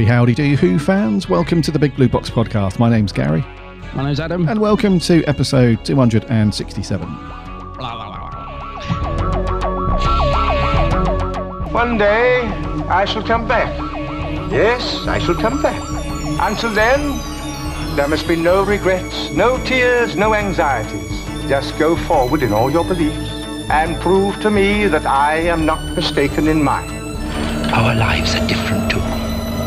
Howdy, howdy, do Who fans? Welcome to the Big Blue Box podcast. My name's Gary, My name's Adam. and welcome to episode 267. One day I shall come back. Yes, I shall come back. Until then, there must be no regrets, no tears, no anxieties. Just go forward in all your beliefs and prove to me that I am not mistaken in mine. Our lives are different to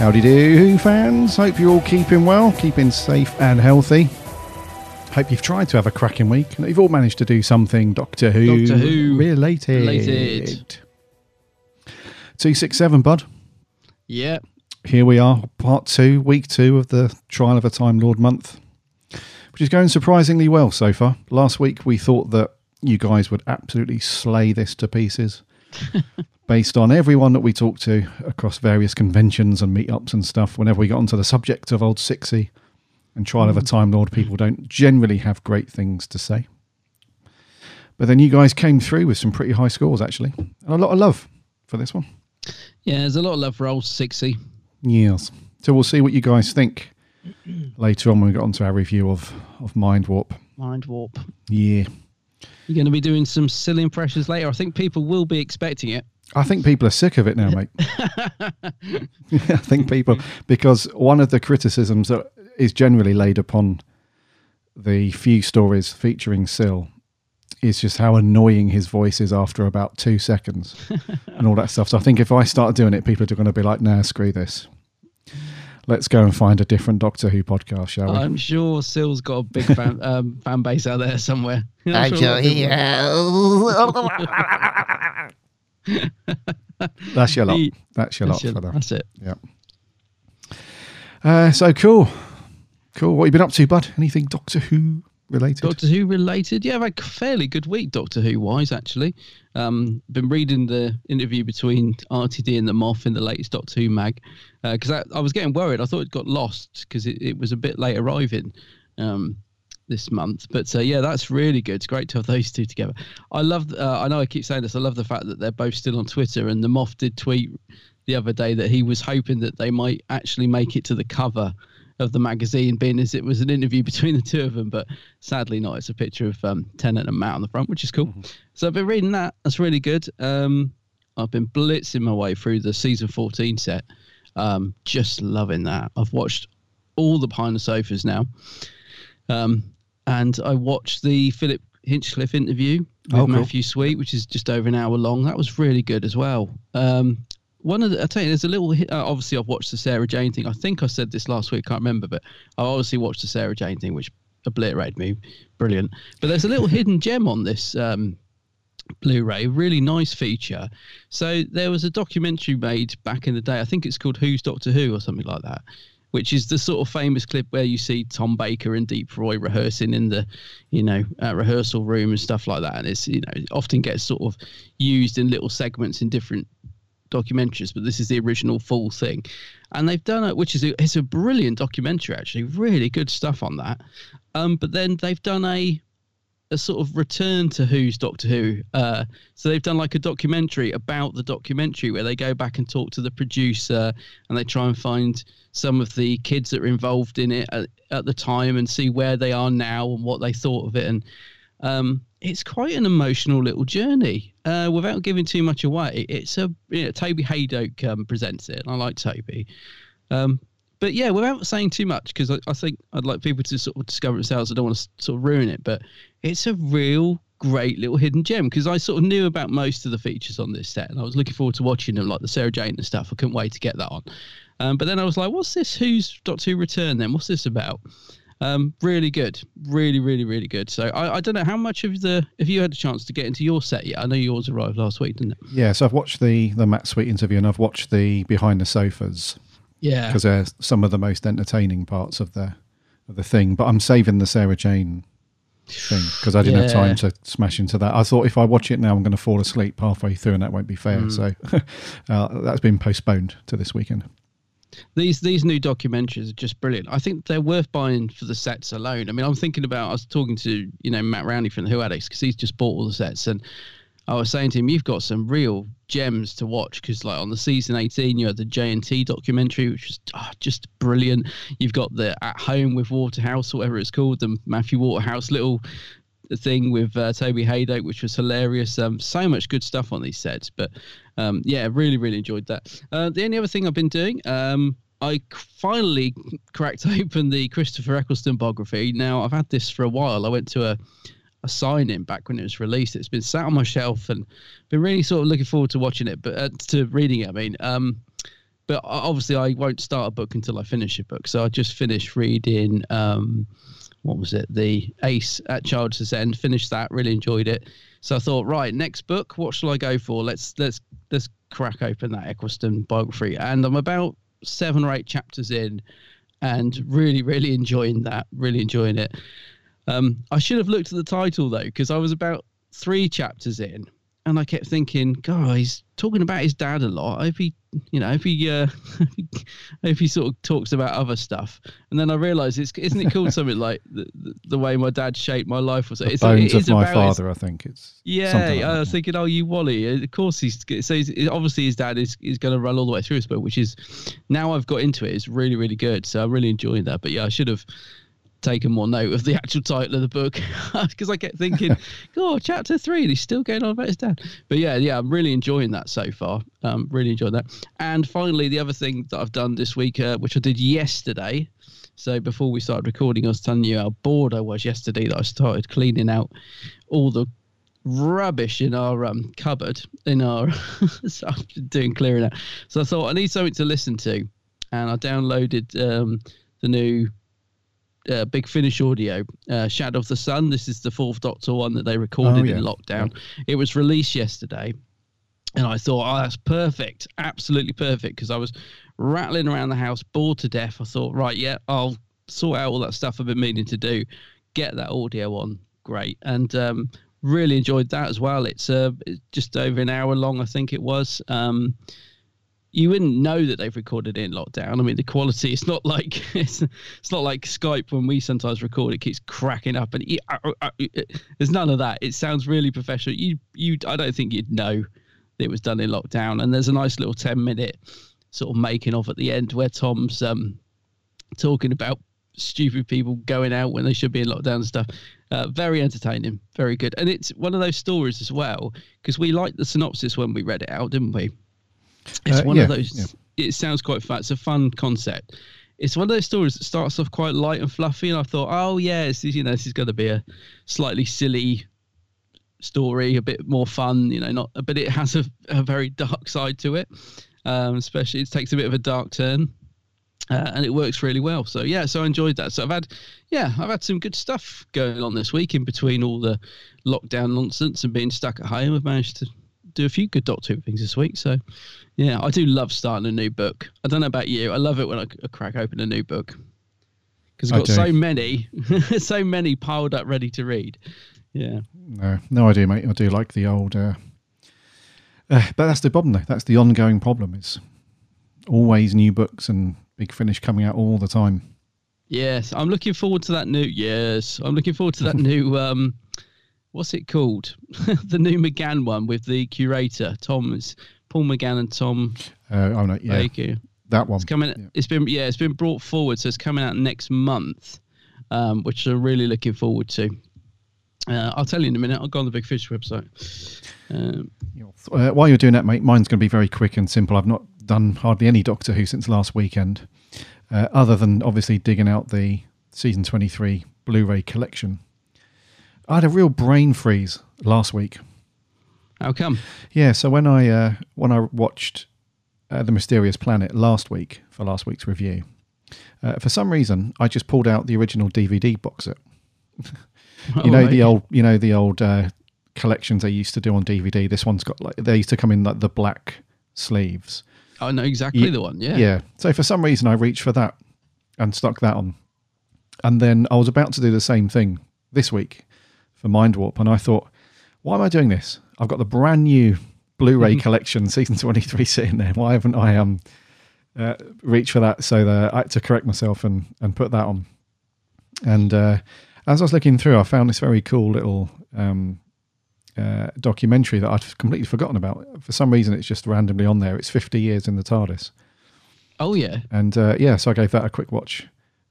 Howdy do, Who fans? Hope you're all keeping well, keeping safe and healthy. Hope you've tried to have a cracking week and you've all managed to do something Doctor Who, Doctor Who related. related. 267, bud. Yeah. Here we are, part two, week two of the Trial of a Time Lord month, which is going surprisingly well so far. Last week we thought that you guys would absolutely slay this to pieces. based on everyone that we talked to across various conventions and meetups and stuff, whenever we got onto the subject of Old Sixy and Trial of a mm. Time Lord, people don't generally have great things to say. But then you guys came through with some pretty high scores, actually, and a lot of love for this one. Yeah, there's a lot of love for old 60. Yes. So we'll see what you guys think later on when we get onto our review of, of Mindwarp. Mind Warp. Yeah. You're going to be doing some silly impressions later. I think people will be expecting it. I think people are sick of it now, mate. I think people, because one of the criticisms that is generally laid upon the few stories featuring Sil is just how annoying his voice is after about two seconds and all that stuff. So I think if I start doing it, people are going to be like, nah, screw this. Let's go and find a different Doctor Who podcast, shall we? I'm sure Sil's got a big fan, um, fan base out there somewhere. I'm sure That's your lot. That's your lot your- for that. that's it. Yeah. Uh, so cool. Cool. What have you been up to, bud? Anything Doctor Who related? Doctor Who related? Yeah, I've had a fairly good week, Doctor Who wise, actually. Um, been reading the interview between RTD and the Moth in the latest Doctor Who mag because I, I was getting worried. I thought it got lost because it, it was a bit late arriving um, this month. But uh, yeah, that's really good. It's great to have those two together. I love. Uh, I know I keep saying this. I love the fact that they're both still on Twitter. And the Moth did tweet the other day that he was hoping that they might actually make it to the cover of the magazine, being as it was an interview between the two of them, but sadly not. It's a picture of um, Tennant and Matt on the front, which is cool. So I've been reading that. That's really good. Um, I've been blitzing my way through the season 14 set. Um, just loving that. I've watched all the Behind the Sofas now. Um, and I watched the Philip Hinchcliffe interview with Oh, cool. Matthew Sweet, which is just over an hour long. That was really good as well. Um, one of the, I tell you, there's a little. Uh, obviously, I've watched the Sarah Jane thing. I think I said this last week. Can't remember, but I obviously watched the Sarah Jane thing, which obliterated me. Brilliant. But there's a little hidden gem on this um, Blu-ray. Really nice feature. So there was a documentary made back in the day. I think it's called Who's Doctor Who or something like that. which is the sort of famous clip where you see Tom Baker and Deep Roy rehearsing in the, you know, uh, rehearsal room and stuff like that. And it's you know it often gets sort of used in little segments in different documentaries, but this is the original full thing. And they've done it, which is a, it's a brilliant documentary actually, really good stuff on that. Um, but then they've done a a sort of return to Who's Doctor Who. Uh, so they've done like a documentary about the documentary where they go back and talk to the producer and they try and find some of the kids that were involved in it at, at the time and see where they are now and what they thought of it. And um, it's quite an emotional little journey. Uh, without giving too much away, it's a you know, Toby Hadoke um, presents it, and I like Toby. Um, but yeah, without saying too much, because I, I, think I'd like people to sort of discover themselves. I don't want to sort of ruin it, but it's a real great little hidden gem because I sort of knew about most of the features on this set, and I was looking forward to watching them, like the Sarah Jane and stuff. I couldn't wait to get that on. Um, but then I was like, "What's this? Who's Doctor Who Return? Then what's this about?" Um, really good, really, really, really good. So I, I don't know how much of the if you had a chance to get into your set yet. I know yours arrived last week, didn't it? Yeah, so I've watched the the Matt Sweet interview and I've watched the behind the sofas. Yeah, because they're some of the most entertaining parts of the of the thing. But I'm saving the Sarah Jane thing because I didn't yeah. have time to smash into that. I thought if I watch it now, I'm going to fall asleep halfway through, and that won't be fair. Mm. So uh, that's been postponed to this weekend. These these new documentaries are just brilliant. I think they're worth buying for the sets alone. I mean, I'm thinking about. I was talking to you know Matt Rowney from the Who Addicts because he's just bought all the sets, and I was saying to him, you've got some real gems to watch because like on the season 18 you had the JNT documentary which was oh, just brilliant you've got the at home with Waterhouse whatever it's called the Matthew Waterhouse little thing with uh, Toby Hadoke, which was hilarious. Um, so much good stuff on these sets, but um, yeah, really, really enjoyed that. Uh, the only other thing I've been doing, um, I finally cracked open the Christopher Eccleston biography. Now I've had this for a while. I went to a a signing back when it was released. It's been sat on my shelf and been really sort of looking forward to watching it, but uh, to reading it. I mean, um, but obviously I won't start a book until I finish a book. So I just finished reading um, what was it? The Ace at Childhood's End. Finished that, really enjoyed it. So I thought, right, next book, what shall I go for? Let's let's let's crack open that Eccleston biography. And I'm about seven or eight chapters in, and really really enjoying that. Really enjoying it. Um, I should have looked at the title though, because I was about three chapters in, and I kept thinking, God, he's talking about his dad a lot. I hope he, you know, if he, uh, if he sort of talks about other stuff. And then I realised it's isn't it called something like the, the, the, way my dad shaped my life or something? The bones of my father, his, I think it's. Yeah, like I was thinking, oh, you Wally. Of course, he's so he's, obviously his dad is is going to run all the way through his book, which is now I've got into it. It's really really good. So I'm really enjoying that. But yeah, I should have taken more note of the actual title of the book because I kept thinking, "God, chapter three, and he's still going on about his dad." But yeah, yeah, I'm really enjoying that so far. Um, really enjoying that. And finally, the other thing that I've done this week, uh, which I did yesterday. So before we started recording, I was telling you how bored I was yesterday that I started cleaning out all the rubbish in our um, cupboard in our so been doing clearing out. So I thought I need something to listen to, and I downloaded um, the new uh, Big Finish audio, uh, Shadow of the Sun. This is the fourth Doctor one that they recorded oh, yeah. in lockdown. It was released yesterday. And I thought, oh, that's perfect. Absolutely perfect. Because I was rattling around the house, bored to death. I thought, right, yeah, I'll sort out all that stuff I've been meaning to do. Get that audio on. Great. And um, really enjoyed that as well. It's uh, just over an hour long, I think it was. Um, you wouldn't know that they've recorded it in lockdown. I mean, the quality it's not like it's it's not like Skype when we sometimes record. It keeps cracking up, and it, uh, uh, uh, it, there's none of that. It sounds really professional. You you I don't think you'd know that it was done in lockdown. And there's a nice little ten minute sort of making off at the end where Tom's um, talking about stupid people going out when they should be in lockdown and stuff. Uh, very entertaining, very good, and it's one of those stories as well because we liked the synopsis when we read it out, didn't we? It's uh, one yeah, of those. Yeah. It sounds quite fun. It's a fun concept. It's one of those stories that starts off quite light and fluffy, and I thought, oh yeah, this is, you know, this is going to be a slightly silly story, a bit more fun, you know, not, but it has a, a very dark side to it. Um, especially, it takes a bit of a dark turn. Uh, and it works really well. So yeah, so I enjoyed that. So I've had, yeah, I've had some good stuff going on this week in between all the lockdown nonsense and being stuck at home. I've managed to do a few good Doctor Who things this week. So, yeah, I do love starting a new book. I don't know about you. I love it when I, I crack open a new book because I've got so many, so many piled up ready to read. Yeah. No, no idea, mate. I do like the old. Uh, uh, but that's the problem, though. That's the ongoing problem. It's always new books and Big Finish coming out all the time. Yes, I'm looking forward to that new. Yes, I'm looking forward to that new. Um, what's it called? the new McGann one with the curator Tom. It's Paul McGann and Tom Uh, oh no, yeah, Baker. that one. It's coming. It's been yeah, it's been brought forward, so it's coming out next month, um, which I'm really looking forward to. Uh, I'll tell you in a minute. I'll go on the Big Finish website. Um, Uh, while you're doing that, mate, mine's going to be very quick and simple. I've not done hardly any Doctor Who since last weekend, uh, other than obviously digging out the season 23 Blu-ray collection. I had a real brain freeze last week. how come? Yeah, so when I uh, when I watched uh, the Mysterious Planet last week for last week's review, uh, for some reason I just pulled out the original DVD box set. you Oh, know right. the old, you know the old uh, collections they used to do on DVD. This one's got like they used to come in like the black sleeves. I know exactly the one. Yeah. Yeah. So for some reason I reached for that and stuck that on, and then I was about to do the same thing this week for Mindwarp, and I thought, why am I doing this? I've got the brand new Blu-ray collection, season twenty-three, sitting there. Why haven't I um uh, reached for that? So that I had to correct myself and and put that on. And uh, as I was looking through, I found this very cool little um, uh, documentary that I'd completely forgotten about. For some reason, it's just randomly on there. It's 50 years in the TARDIS. Oh yeah. And uh, yeah, so I gave that a quick watch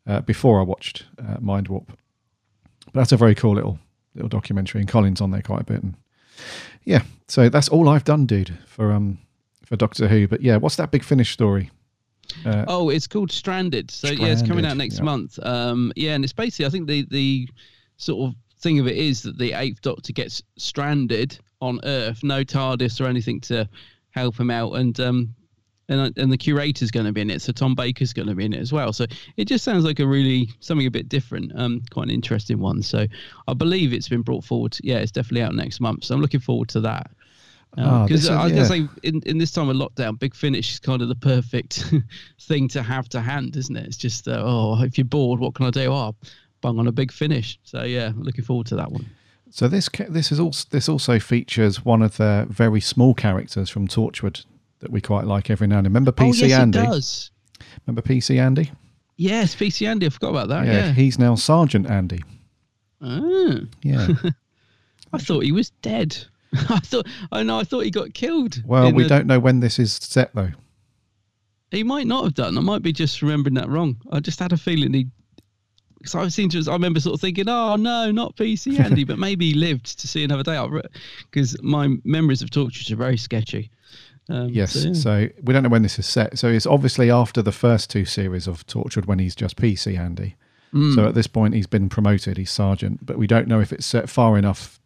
uh, before I watched uh, Mindwarp. But that's a very cool little little documentary, and Colin's on there quite a bit. And yeah, so that's all I've done, dude, for um for Doctor Who. But yeah, what's that big finish story? Uh, Oh, it's called Stranded. So yeah, it's coming out next yeah. month. Um, yeah, and it's basically I think the the sort of thing of it is that the Eighth Doctor gets stranded on Earth, no TARDIS or anything to help him out, and um, and and the curator's going to be in it. So Tom Baker's going to be in it as well. So it just sounds like a really something a bit different, um, quite an interesting one. So I believe it's been brought forward. Yeah, it's definitely out next month. So I'm looking forward to that. Ah, Because this is- I was yeah. going to say, in, in this time of lockdown, Big Finish is kind of the perfect thing to have to hand, isn't it? It's just, uh, oh, if you're bored, what can I do? Oh, bung on a Big Finish. So yeah, looking forward to that one. So this this is also this also features one of the very small characters from Torchwood that we quite like every now and then. Remember oh PC yes, Andy? it does. Remember PC Andy? Yes, PC Andy. I forgot about that. yeah, Yeah. he's now Sergeant Andy. Ah. Yeah. I thought he was dead. I thought. I know. I thought he got killed. Well, we the- don't know when this is set though. He might not have done. I might be just remembering that wrong. I just had a feeling he. Because I seem to. I remember sort of thinking, "Oh no, not PC Andy," but maybe he lived to see another day. Because my memories of Torchwood are very sketchy. Um, Yes. so, So, we don't know when this is set. So it's obviously after the first two series of Torchwood when he's just PC Andy. Mm. So at this point he's been promoted, he's sergeant, but we don't know if it's set far enough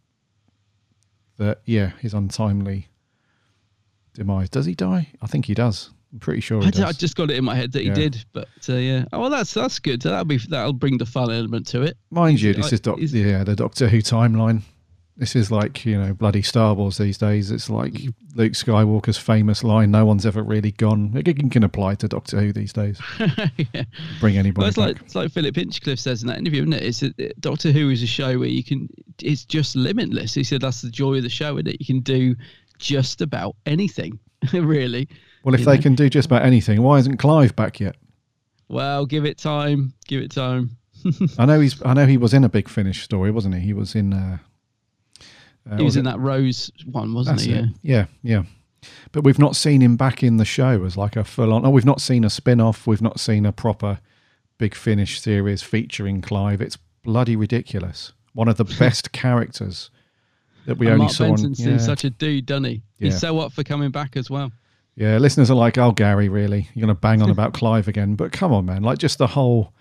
that yeah, his untimely demise. Does he die? I think he does. I'm pretty sure he I, I just got it in my head that he Yeah. did, but uh, yeah. Oh well, that's that's good. That'll be that'll bring the fun element to it. Mind you, this I- is doc- yeah, the Doctor Who timeline. This is like, you know, bloody Star Wars these days. It's like Luke Skywalker's famous line, no one's ever really gone. It can- can apply to Doctor Who these days. yeah. Bring anybody Well, it's back. like it's like Philip Hinchcliffe says in that interview, isn't it? It's a, it- Doctor Who is a show where you can. It's just limitless. He said that's the joy of the show, isn't it? You can do just about anything, really. Well, if they know? can do just about anything, why isn't Clive back yet? Well, give it time. Give it time. I know he's. I know he was in a big finish story, wasn't he? He was in. Uh, uh, he was it- in that Rose one, wasn't That's he? it. Yeah, yeah. But we've not seen him back in the show as like a full on. Oh, we've not seen a spin off. We've not seen a proper big finish series featuring Clive. It's bloody ridiculous. One of the best characters that we And only Mark saw. Benson on, seems yeah. such a dude, doesn't he? Yeah. He's so up for coming back as well. Yeah, listeners are like, "Oh, Gary, really? You're going to bang on about Clive again?" But come on, man! Like just the whole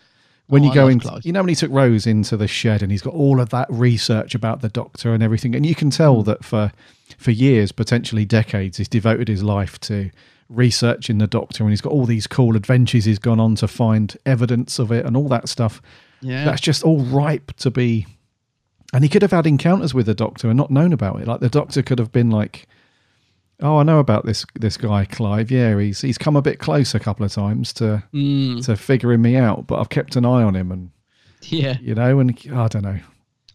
when Oh, you go in, Clive. you know, when he took Rose into the shed and he's got all of that research about the Doctor and everything, and you can tell that for for years, potentially decades, he's devoted his life to researching the Doctor, and he's got all these cool adventures he's gone on to find evidence of it and all that stuff. Yeah. That's just all ripe to be. And he could have had encounters with the Doctor and not known about it. Like the Doctor could have been like Oh, I know about this this guy Clive. Yeah, he's he's come a bit close a couple of times to Mm. to figuring me out, but I've kept an eye on him, and Yeah. you know, and I don't know.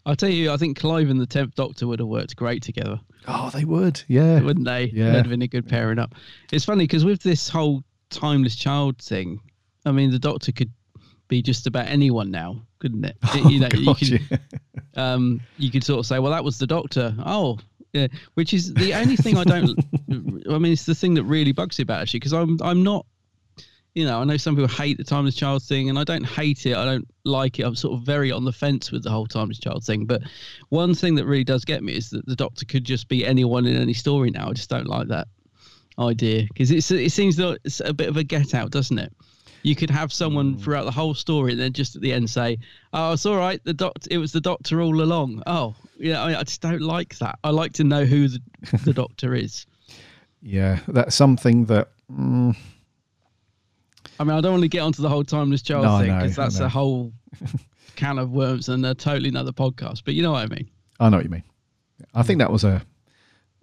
I'll tell you, I think Clive and the Tenth Doctor would have worked great together. Oh, they would, yeah, wouldn't they? Yeah. They'd have been a good pairing up. It's funny because with this whole timeless child thing, I mean, the Doctor could be just about anyone now, couldn't it? Oh, you know, you God, could, yeah. um, you could sort of say, well, that was the Doctor. Oh, yeah. Which is the only thing I don't. I mean, it's the thing that really bugs me about it, actually, because I'm I'm not. You know, I know some people hate the timeless child thing, and I don't hate it. I don't like it. I'm sort of very on the fence with the whole timeless child thing. But one thing that really does get me is that the Doctor could just be anyone in any story now. I just don't like that idea because it's it seems that it's a bit of a get out, doesn't it? You could have someone Mm. throughout the whole story, and then just at the end say, "Oh, it's all right. The doctor. It was the Doctor all along." Oh, yeah. I, I just don't like that. I like to know who the, the Doctor is. Yeah, that's something that. Mm, I mean, I don't want to get onto the whole timeless child No, thing because that's a whole can of worms and a totally another podcast. But you know what I mean. I know what you mean. I think that was a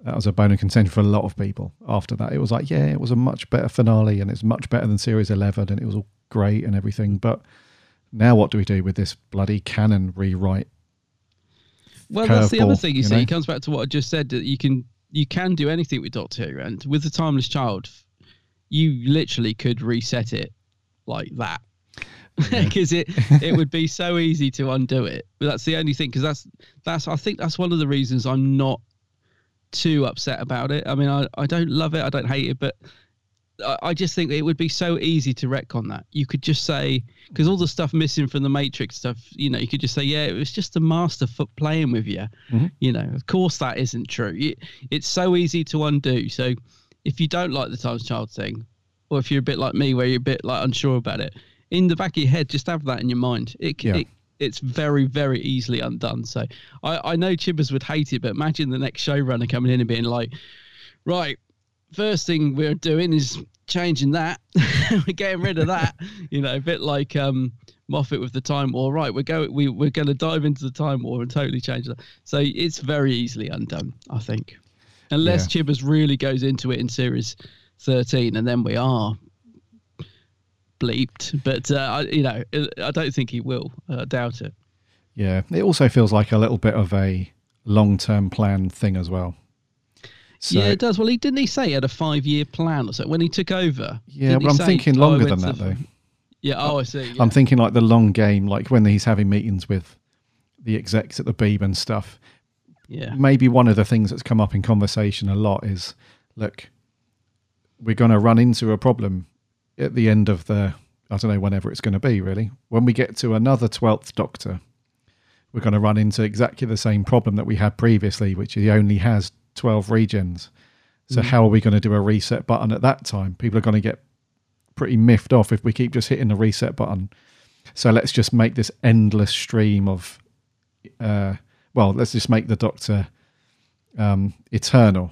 that was a bone of contention for a lot of people. After that, it was like, yeah, it was a much better finale, and it's much better than series eleven, and it was all great and everything. But now, what do we do with this bloody canon rewrite? Well, that's the other thing you, you see. know? It comes back to what I just said that you can you can do anything with Doctor Who, and with the Timeless Child, you literally could reset it like that because it it would be so easy to undo it. But that's the only thing because that's that's I think that's one of the reasons I'm not too upset about it. I mean, I, I don't love it, I don't hate it, but I, just think it would be so easy to wreck on that. You could just say because all the stuff missing from the Matrix stuff, you know, you could just say, yeah, it was just the master foot playing with you. Mhm. You know, of course that isn't true. It's so easy to undo. So if you don't like the Times Child thing, or if you're a bit like me, where you're a bit like unsure about it, in the back of your head, just have that in your mind. It, Yeah. it it's very very easily undone. So I I know Chibbers would hate it, but imagine the next showrunner coming in and being like, right, first thing we're doing is changing that. we're getting rid of that. you know, a bit like um, Moffat with the Time War. Right, we're going we we're going to dive into the Time War and totally change that. So it's very easily undone, I think, unless Chibbers really goes into it in series thirteen, and then we are bleeped. But uh, I, you know, I don't think he will. I doubt it. Yeah, it also feels like a little bit of a long-term plan thing as well. So, yeah, it does. Well, he didn't he say he had a five-year plan or so when he took over? Yeah, but I'm say, thinking "Oh, longer than that though. Yeah. Oh, I see. Yeah. I'm thinking like the long game, like when he's having meetings with the execs at the Beeb and stuff. Yeah. Maybe one of the things that's come up in conversation a lot is, look, we're going to run into a problem at the end of the, I don't know, whenever it's going to be really. When we get to another 12th Doctor, we're going to run into exactly the same problem that we had previously, which he only has 12 regens. So Mm. how are we going to do a reset button at that time? People are going to get pretty miffed off if we keep just hitting the reset button. So let's just make this endless stream of, uh, well, let's just make the Doctor um, eternal.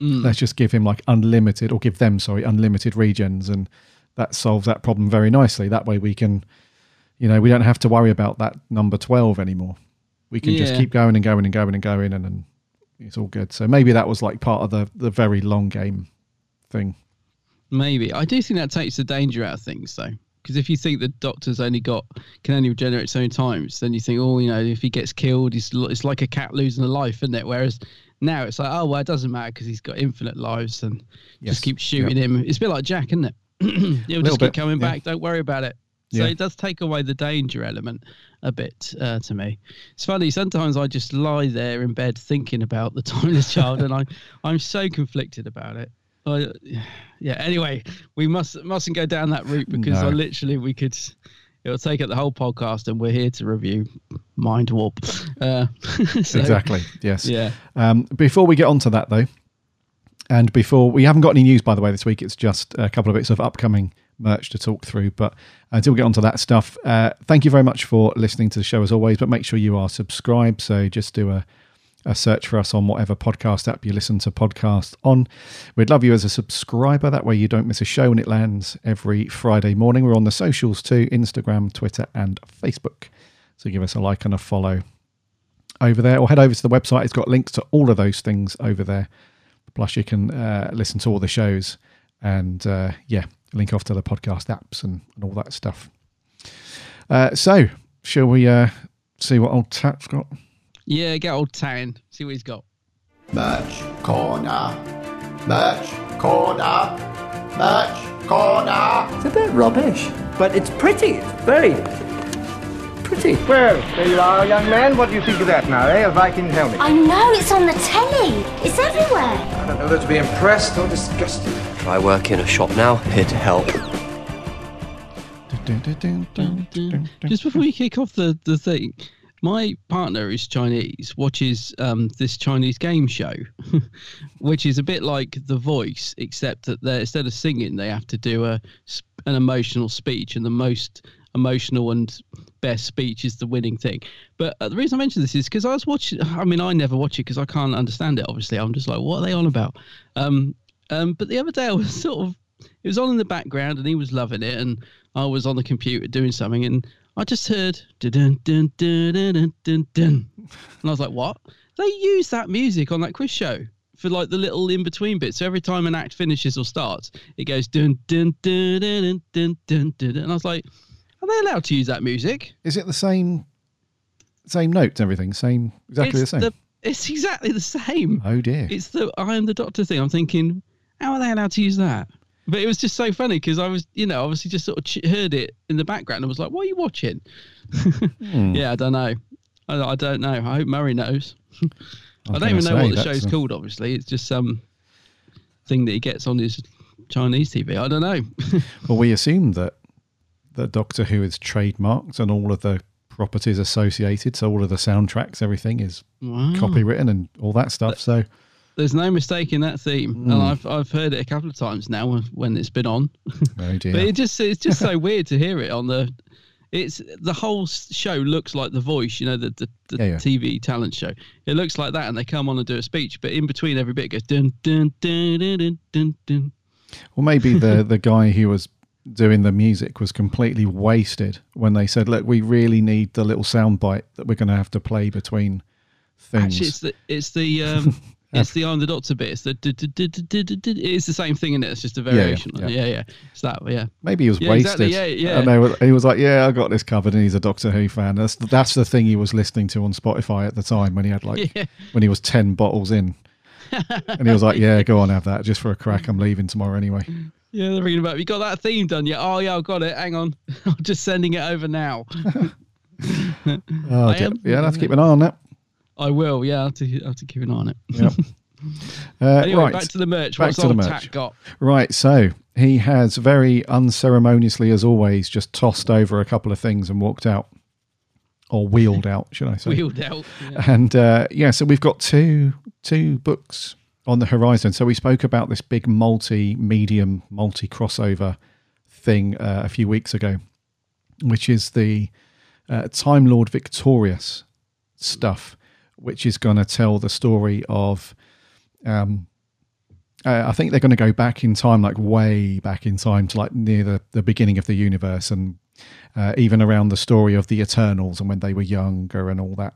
Mm. Let's just give him like unlimited, or give them, sorry, unlimited regens, and that solves that problem very nicely. That way we can, you know, we don't have to worry about that number 12 anymore. We can just keep going and going and going and going, and, and it's all good. So maybe that was like part of the, the very long game thing. Maybe I do think that takes the danger out of things, though. Because if you think the Doctor's only got can only regenerate so many times, then you think, oh, you know, if he gets killed, he's it's like a cat losing a life, isn't it? Whereas now it's like, oh, well, it doesn't matter because he's got infinite lives and Yes. just keep shooting Yep. him. It's a bit like Jack, isn't it? He'll just keep bit, coming yeah. back. Don't worry about it. So Yeah. it does take away the danger element a bit uh, to me. It's funny. Sometimes I just lie there in bed thinking about the timeless child, and I I'm so conflicted about it. I, yeah. Anyway, we must mustn't go down that route because I literally we could. It'll take up the whole podcast, and we're here to review Mindwarp. Uh, so- exactly. Yes. Yeah. Um, before we get on to that, though, and before we haven't got any news, by the way, this week, it's just a couple of bits of upcoming merch to talk through. But until we get onto that stuff, uh, thank you very much for listening to the show as always. But make sure you are subscribed. So just do a, a search for us on whatever podcast app you listen to podcasts on. We'd love you as a subscriber. That way you don't miss a show and it lands every Friday morning. We're on the socials too Instagram, Twitter, and Facebook. So give us a like and a follow over there or head over to the website. It's got links to all of those things over there Plus, you can uh, listen to all the shows and uh, yeah, link off to the podcast apps and, and all that stuff. Uh, so, shall we uh, see what old Tat's got? Yeah, get old Tan. See what he's got. Merch corner. Merch corner. Merch corner. It's a bit rubbish, but it's pretty. It's very pretty. Well, there you are, young man. What do you think of that now, eh? A Viking helmet. I know, it's on the telly. It's everywhere. I don't know whether to be impressed or disgusted. I work in a shop now, here to help. Just before you kick off the, the thing, my partner is Chinese, watches um, this Chinese game show, which is a bit like The Voice, except that they instead of singing, they have to do a an emotional speech, and the most emotional and best speech is the winning thing. But uh, the reason I mention this is because I was watching. I mean, I never watch it because I can't understand it. Obviously, I'm just like, what are they on about? Um, um, but the other day, I was sort of, it was on in the background, and he was loving it, and I was on the computer doing something, and I just heard dun dun dun dun dun dun and I was like, what? They use that music on that quiz show for like the little in between bits. So every time an act finishes or starts, it goes dun dun dun dun dun dun dun, and I was like, are they allowed to use that music? Is it the same same notes, everything? Same exactly it's the same? it's exactly the same. Oh dear. It's the I am the doctor thing. I'm thinking, how are they allowed to use that? But it was just so funny because I was, you know, obviously just sort of ch- heard it in the background and was like, "What are you watching?" Hmm. Yeah, I don't know. I, I don't know. I hope Murray knows. I, was don't even know what the show's a- called. Obviously, it's just some thing that he gets on his Chinese TV. I don't know. well, we assume that that Doctor Who is trademarked and all of the properties associated, so all of the soundtracks, everything is Wow. copywritten and all that stuff. So There's no mistake in that theme, Hmm. and I've I've heard it a couple of times now when- when it's been on. oh dear. But it just it's just so weird to hear it on the. It's the whole show looks like The Voice, you know, the the, the Yeah, yeah. TV talent show. It looks like that, and they come on and do a speech, but in between every bit it goes dun dun dun dun dun dun. dun. Well, maybe the the guy who was doing the music was completely wasted when they said, "Look, we really need the little soundbite that we're going to have to play between things." Actually, it's the it's the um, it's the I'm the Doctor bit. It's the it's the same thing in it. It's just a yeah, variation. yeah. Yeah, yeah. It's that. Yeah. Maybe he was Yeah, wasted. exactly, yeah, yeah. And they were, he was like, "Yeah, I got this covered," and he's a Doctor Who fan. That's that's the thing he was listening to on Spotify at the time when he had like Yeah. when he was ten bottles in, and he was like, "Yeah, go on, have that just for a crack. I'm leaving tomorrow anyway." Yeah, they're ringing about. You got that theme done yet? Oh yeah, I've got it. Hang on, I'm just sending it over now. Oh, I dear. am- yeah, I have to keep an eye on that. I will. Yeah, I have to, I have to keep an eye on it. Yep. Uh, Anyway, right. back to the merch. Back What's to the merch. Tat got? Right, so he has very unceremoniously, as always, just tossed over a couple of things and walked out, or wheeled out, should I say? Wheeled out. Yeah. And uh, yeah, so we've got two two books on the horizon. So we spoke about this big multi-medium, multi-crossover thing uh, a few weeks ago, which is the uh, Time Lord Victorious stuff, which is going to tell the story of. Um, uh, I think they're going to go back in time, like way back in time to like near the, the beginning of the universe, and uh, even around the story of the Eternals and when they were younger and all that,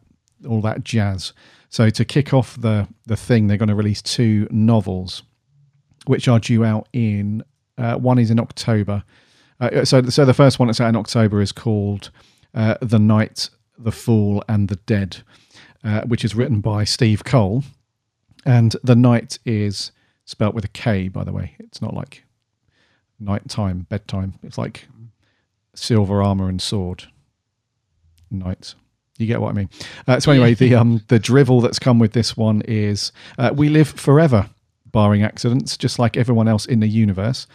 all that jazz. So to kick off the the thing, they're going to release two novels, which are due out in. Uh, one is in October. Uh, so so the first one that's out in October is called uh, "The Knight, the Fool, and the Dead," uh, which is written by Steve Cole. And the knight is spelt with a K, by the way. It's not like nighttime, bedtime. It's like silver armor and sword. Night. You get what I mean. Uh, so anyway, the um the drivel that's come with this one is uh, we live forever, barring accidents, just like everyone else in the universe.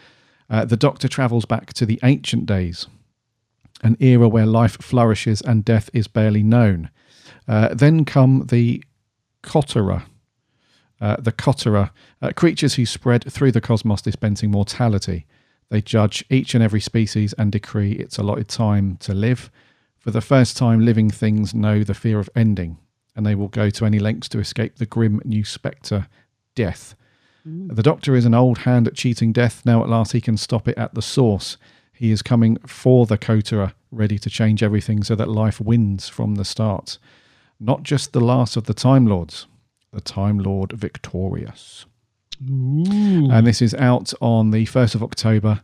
Uh, the Doctor travels back to the ancient days, an era where life flourishes and death is barely known. Uh, then come the Kotara, uh, the Kotara, uh, creatures who spread through the cosmos dispensing mortality. They judge each and every species and decree its allotted time to live. For the first time, living things know the fear of ending, and they will go to any lengths to escape the grim new spectre, death. Mm. The Doctor is an old hand at cheating death. Now, at last, he can stop it at the source. He is coming for the Kotara, ready to change everything so that life wins from the start. Not just the last of the Time Lords, the Time Lord victorious. and this is out on the first of October.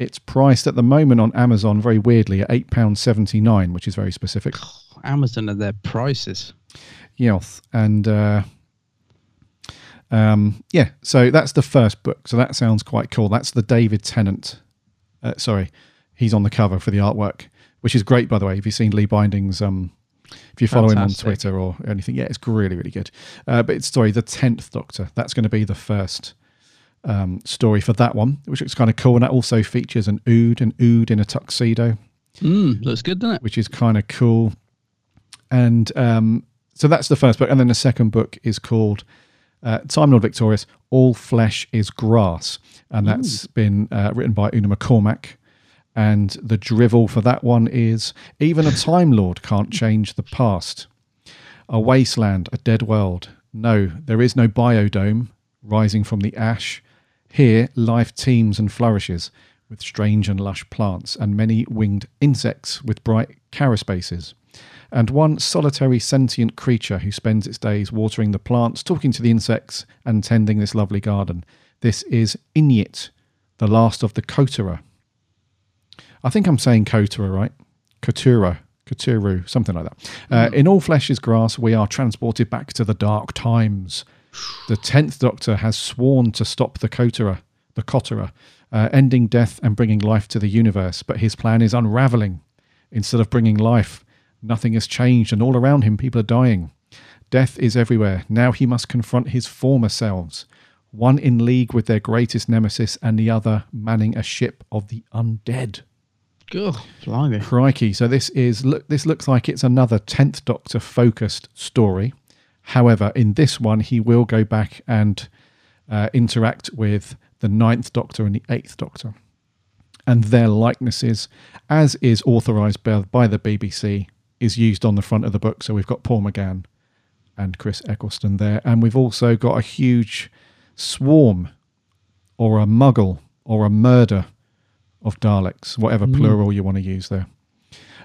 It's priced at the moment on Amazon very weirdly at eight pounds seventy nine, which is very specific. Amazon and their prices. Yes, and uh, um, yeah, so that's the first book. So that sounds quite cool. That's the David Tennant. Uh, sorry, he's on the cover for the artwork, which is great, by the way. Have you seen Lee Binding's? Um, if you follow Fantastic. him on Twitter or anything, yeah, it's really, really good. Uh, but it's sorry, the tenth Doctor. That's going to be the first um, story for that one, which looks kind of cool. And that also features an Ood, an Ood in a tuxedo Mm, looks good, doesn't it? which is kind of cool. And um, so that's the first book. And then the second book is called uh, Time Lord Victorious All Flesh is Grass. And that's been uh, written by Una McCormack. And the drivel for that one is Even a Time Lord can't change the past. A wasteland, a dead world. No, there is no biodome rising from the ash. Here, life teems and flourishes with strange and lush plants and many winged insects with bright charaspaces. And one solitary sentient creature who spends its days watering the plants, talking to the insects, and tending this lovely garden. This is Inyit, the last of the Kotara. I think I'm saying Kotara, right? Kotura, Koturu, something like that. Uh, in All Flesh is Grass, we are transported back to the dark times. The tenth Doctor has sworn to stop the Kotara, the Kotara, uh, ending death and bringing life to the universe, but his plan is unraveling. Instead of bringing life, nothing has changed, and all around him, people are dying. Death is everywhere. Now he must confront his former selves, one in league with their greatest nemesis, and the other manning a ship of the undead. Oh, blimey. Crikey! So this is look. This looks like it's another tenth Doctor focused story. However, in this one, he will go back and uh, interact with the ninth Doctor and the eighth Doctor, and their likenesses, as is authorised by, by the BBC, is used on the front of the book. So we've got Paul McGann and Chris Eccleston there, and we've also got a huge swarm, or a Muggle, or a murder of Daleks, whatever Mm. plural you want to use there.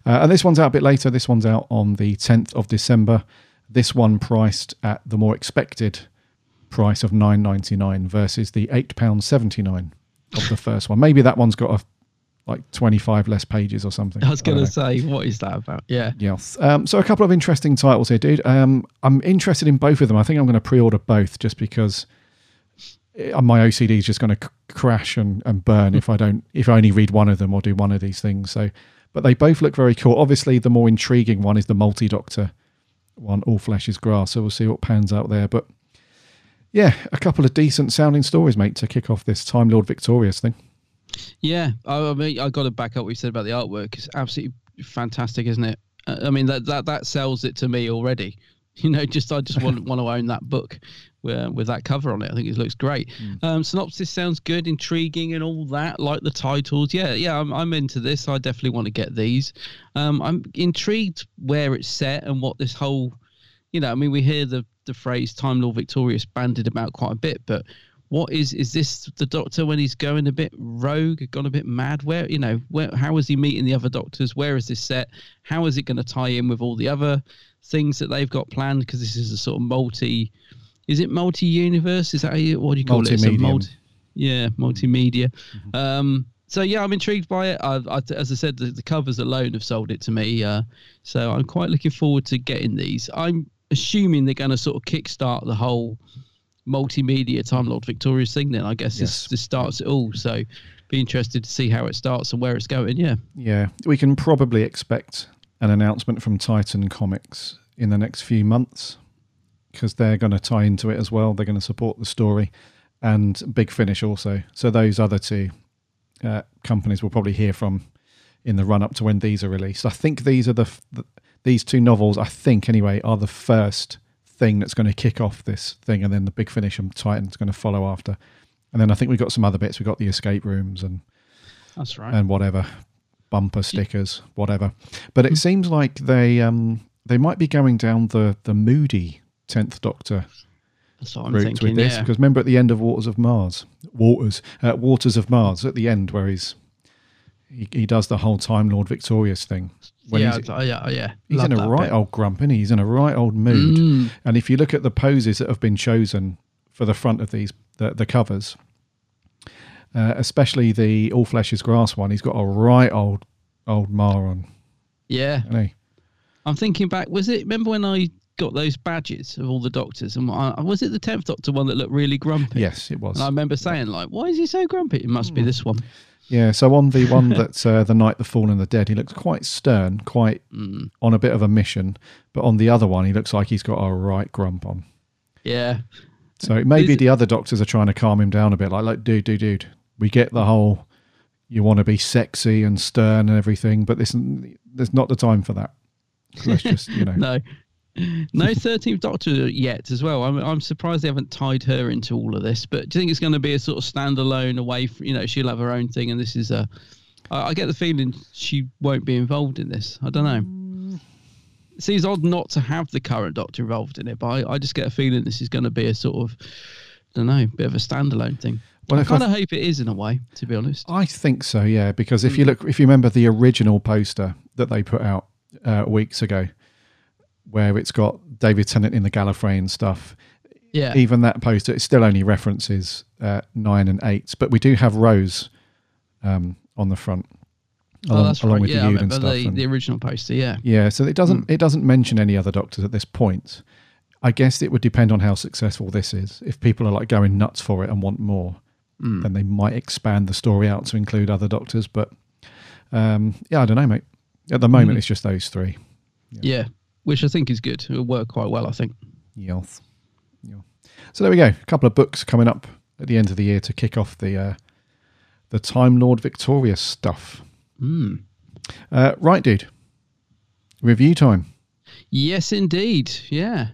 Uh, and this one's out a bit later. This one's out on the 10th of December. This one priced at the more expected price of nine ninety nine versus the eight pound seventy nine of the first one. Maybe that one's got a, like twenty five less pages or something. I was going to say, what is that about? Yeah. Yes. Um, so a couple of interesting titles here, dude. Um, I'm interested in both of them. I think I'm going to pre-order both just because uh, my OCD is just going to c- crash and, and burn if I don't if I only read one of them or do one of these things. So, but they both look very cool. Obviously, the more intriguing one is the multi-doctor one. All flesh is grass. So we'll see what pans out there. But yeah, a couple of decent sounding stories, mate, to kick off this Time Lord Victorious thing. Yeah, I, I mean, I got to back up what you said about the artwork. It's absolutely fantastic, isn't it? I mean, that that that sells it to me already. You know, just I just want want to own that book with, with that cover on it. I think it looks great. Um, synopsis sounds good, intriguing, and all that. Like the titles, yeah, yeah, I'm I'm into this. I definitely want to get these. Um, I'm intrigued where it's set and what this whole, you know, I mean, we hear the the phrase "Time Lord Victorious" banded about quite a bit, but what is is this the doctor when he's going a bit rogue gone a bit mad? Where you know where how is he meeting the other doctors? Where is this set? How is it going to tie in with all the other things that they've got planned? Because this is a sort of multi is it multi universe is that how you, what do you call it? Multi, yeah multimedia. Um so yeah i'm intrigued by it. I, I, as i said the, the covers alone have sold it to me uh so i'm quite looking forward to getting these. I'm assuming they're going to sort of kickstart the whole multimedia Time Lord Victorious thing. Then I guess this this starts it all. So be interested to see how it starts and where it's going. Yeah. Yeah, we can probably expect an announcement from Titan Comics in the next few months because they're going to tie into it as well. They're going to support the story and Big Finish also. So those other two uh, companies will probably hear from in the run up to when these are released. I think these are the, the these two novels. I think anyway are the first thing that's going to kick off this thing, and then the Big Finish and Titan's going to follow after. And then I think we've got some other bits. We've got the escape rooms and That's right. and whatever bumper stickers, whatever. But it seems like they um they might be going down the the moody tenth Doctor That's what I'm route thinking. with this yeah. because remember at the end of Waters of Mars, Waters, uh, Waters of Mars at the end where he's he, he does the whole Time Lord Victorious thing. yeah, he's, oh, yeah, yeah. he's Love in a right bit. old grump, is He's in a right old mood. Mm. And if you look at the poses that have been chosen for the front of these the the covers, uh, especially the All Flesh is Grass one. He's got a right old old mar on. Yeah. he? I'm thinking back. Was it? Remember when I got those badges of all the doctors? And I, was it the tenth Doctor one that looked really grumpy? Yes, it was. And I remember saying like, "Why is he so grumpy?" It must be Hmm. this one. Yeah, so on the one that's uh, the Knight the fallen and the dead, he looks quite stern, quite Mm. on a bit of a mission. But on the other one, he looks like he's got a right grump on. Yeah. So maybe Is- the other doctors are trying to calm him down a bit, like, like, dude, dude, dude, we get the whole you want to be sexy and stern and everything, but this there's not the time for that. Let's just, you know, no. No thirteenth Doctor yet as well. I'm I'm surprised they haven't tied her into all of this. But do you think it's going to be a sort of standalone away? From, you know, she'll have her own thing, and this is a. I, I get the feeling she won't be involved in this. I don't know. It seems odd not to have the current Doctor involved in it, but I, I just get a feeling this is going to be a sort of, I don't know, bit of a standalone thing. Well, I kind of hope it is in a way, to be honest. I think so, yeah. Because if you Mm. look, if you remember the original poster that they put out uh, weeks ago, where it's got David Tennant in the Gallifrey and stuff, Yeah. even that poster, it still only references uh, nine and eight, but we do have Rose um, on the front, oh, along, that's along right. with yeah, the remember stuff. the, and- the original poster. Yeah. yeah, so it doesn't Mm. it doesn't mention any other doctors at this point. I guess it would depend on how successful this is. If people are like going nuts for it and want more, Mm. then they might expand the story out to include other doctors. But um, yeah, I don't know, mate. At the moment, Mm. it's just those three. Yeah, which I think is good. It'll work quite well, I think. Yes. Yeah. So there we go. A couple of books coming up at the end of the year to kick off the uh, the Time Lord Victorious stuff. Mm. Uh, right, dude. Review time. Yes, indeed. Yeah.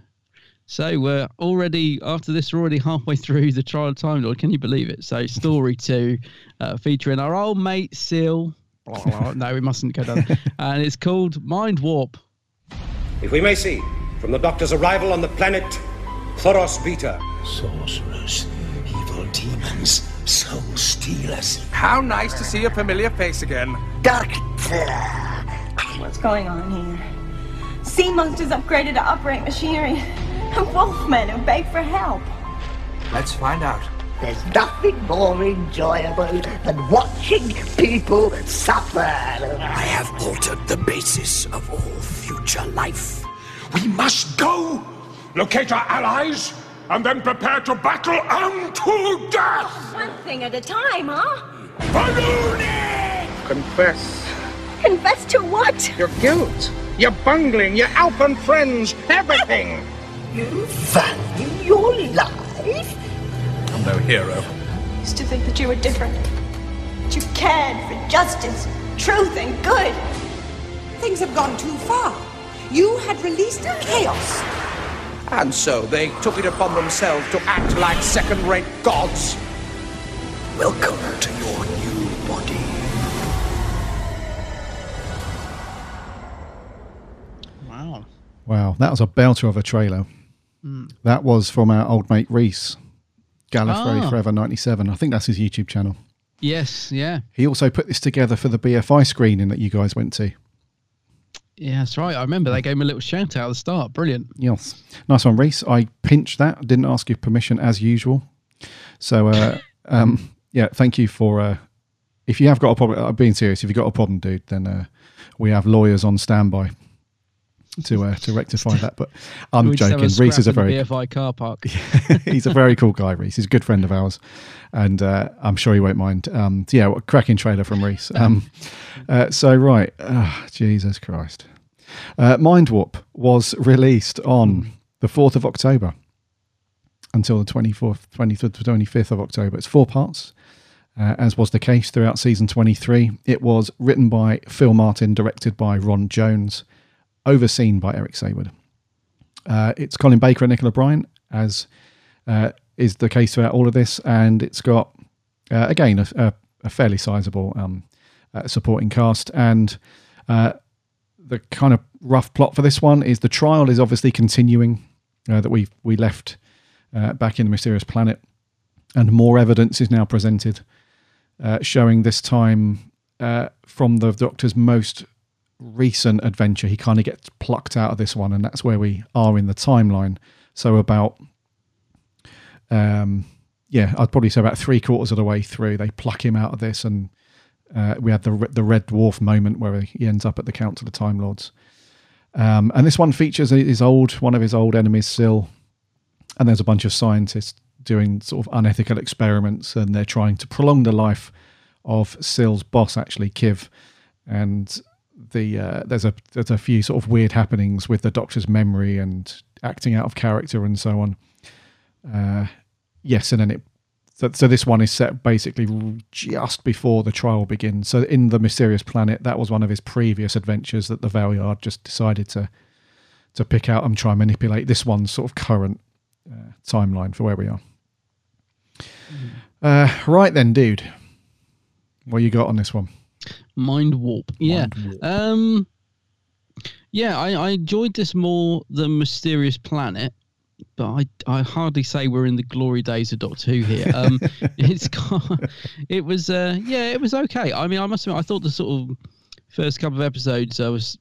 So we're already after this. We're already halfway through the Trial of Time Lord. Can you believe it? So story two, uh, featuring our old mate Sil. No, we mustn't go down. and it's called Mindwarp. If we may see, from the Doctor's arrival on the planet Thoros Beta. Sorcerers, evil demons, soul stealers. How nice to see a familiar face again. Doctor! What's going on here? Sea monsters upgraded to operate machinery, and wolfmen who beg for help. Let's find out. There's nothing more enjoyable than watching people suffer. I have altered the basis of all future life. We must go! Locate our allies, and then prepare to battle unto death! Oh, one thing at a time, huh? Confess Confess to what? your guilt, your bungling, your Alpen friends, everything. You value your life? I'm no hero. I used to think that you were different. That you cared for justice, truth, and good. Things have gone too far. You had released chaos. And so they took it upon themselves to act like second-rate gods. Welcome to your new body. Wow. Wow, that was a belter of a trailer. Mm. That was from our old mate Reese, Gallifrey Ah. Forever 97. I think that's his YouTube channel. Yes. Yeah. He also put this together for the BFI screening that you guys went to. Yeah, that's right. I remember they gave me a little shout out at the start. Brilliant. Yes. Nice one, Reese. I pinched that. Didn't ask you permission as usual. So, uh, um, yeah, thank you for. Uh, if you have got a problem, I'm being serious. If you've got a problem, dude, then uh, we have lawyers on standby to uh, to rectify that. But I'm We just have a joking. Reese is a very BFI car park. he's a very cool guy, Reese. He's a good friend of ours, and uh, I'm sure he won't mind. Um, yeah, what a cracking trailer from Reese. Um, uh, so right, Ah, Jesus Christ, uh, Mindwarp was released on the fourth of October until the 24th, 23rd to 25th of October. It's four parts. Uh, as was the case throughout season 23. It was written by Phil Martin, directed by Ron Jones, overseen by Eric Saward. Uh, it's Colin Baker and Nicola Bryant, as uh, is the case throughout all of this, and it's got uh, again a, a, a fairly sizable um, uh, supporting cast. And uh, the kind of rough plot for this one is the trial is obviously continuing uh, that we we left uh, back in the mysterious planet, and more evidence is now presented, uh, showing this time uh, from the Doctor's most recent adventure. He kind of gets plucked out of this one, and that's where we are in the timeline. So about, um, yeah, I'd probably say about three quarters of the way through, they pluck him out of this, and uh, we had the the red dwarf moment where he ends up at the Council of the Time Lords. Um, and this one features his old one of his old enemies, Sil, and there's a bunch of scientists doing sort of unethical experiments, and they're trying to prolong the life of Sil's boss, actually Kiv, and the uh, there's a there's a few sort of weird happenings with the Doctor's memory and acting out of character and so on. Uh, yes, and then it so, so this one is set basically just before the trial begins. So in the mysterious planet, that was one of his previous adventures that the Valeyard just decided to to pick out and try and manipulate this one's sort of current uh, timeline for where we are. Uh, right then, dude, what you got on this one? Mindwarp. Yeah. Um. Yeah, I, I enjoyed this more than Mysterious Planet, but I I hardly say we're in the glory days of Doctor Who here. Um, it's it was uh yeah it was okay. I mean I must admit I thought the sort of first couple of episodes I was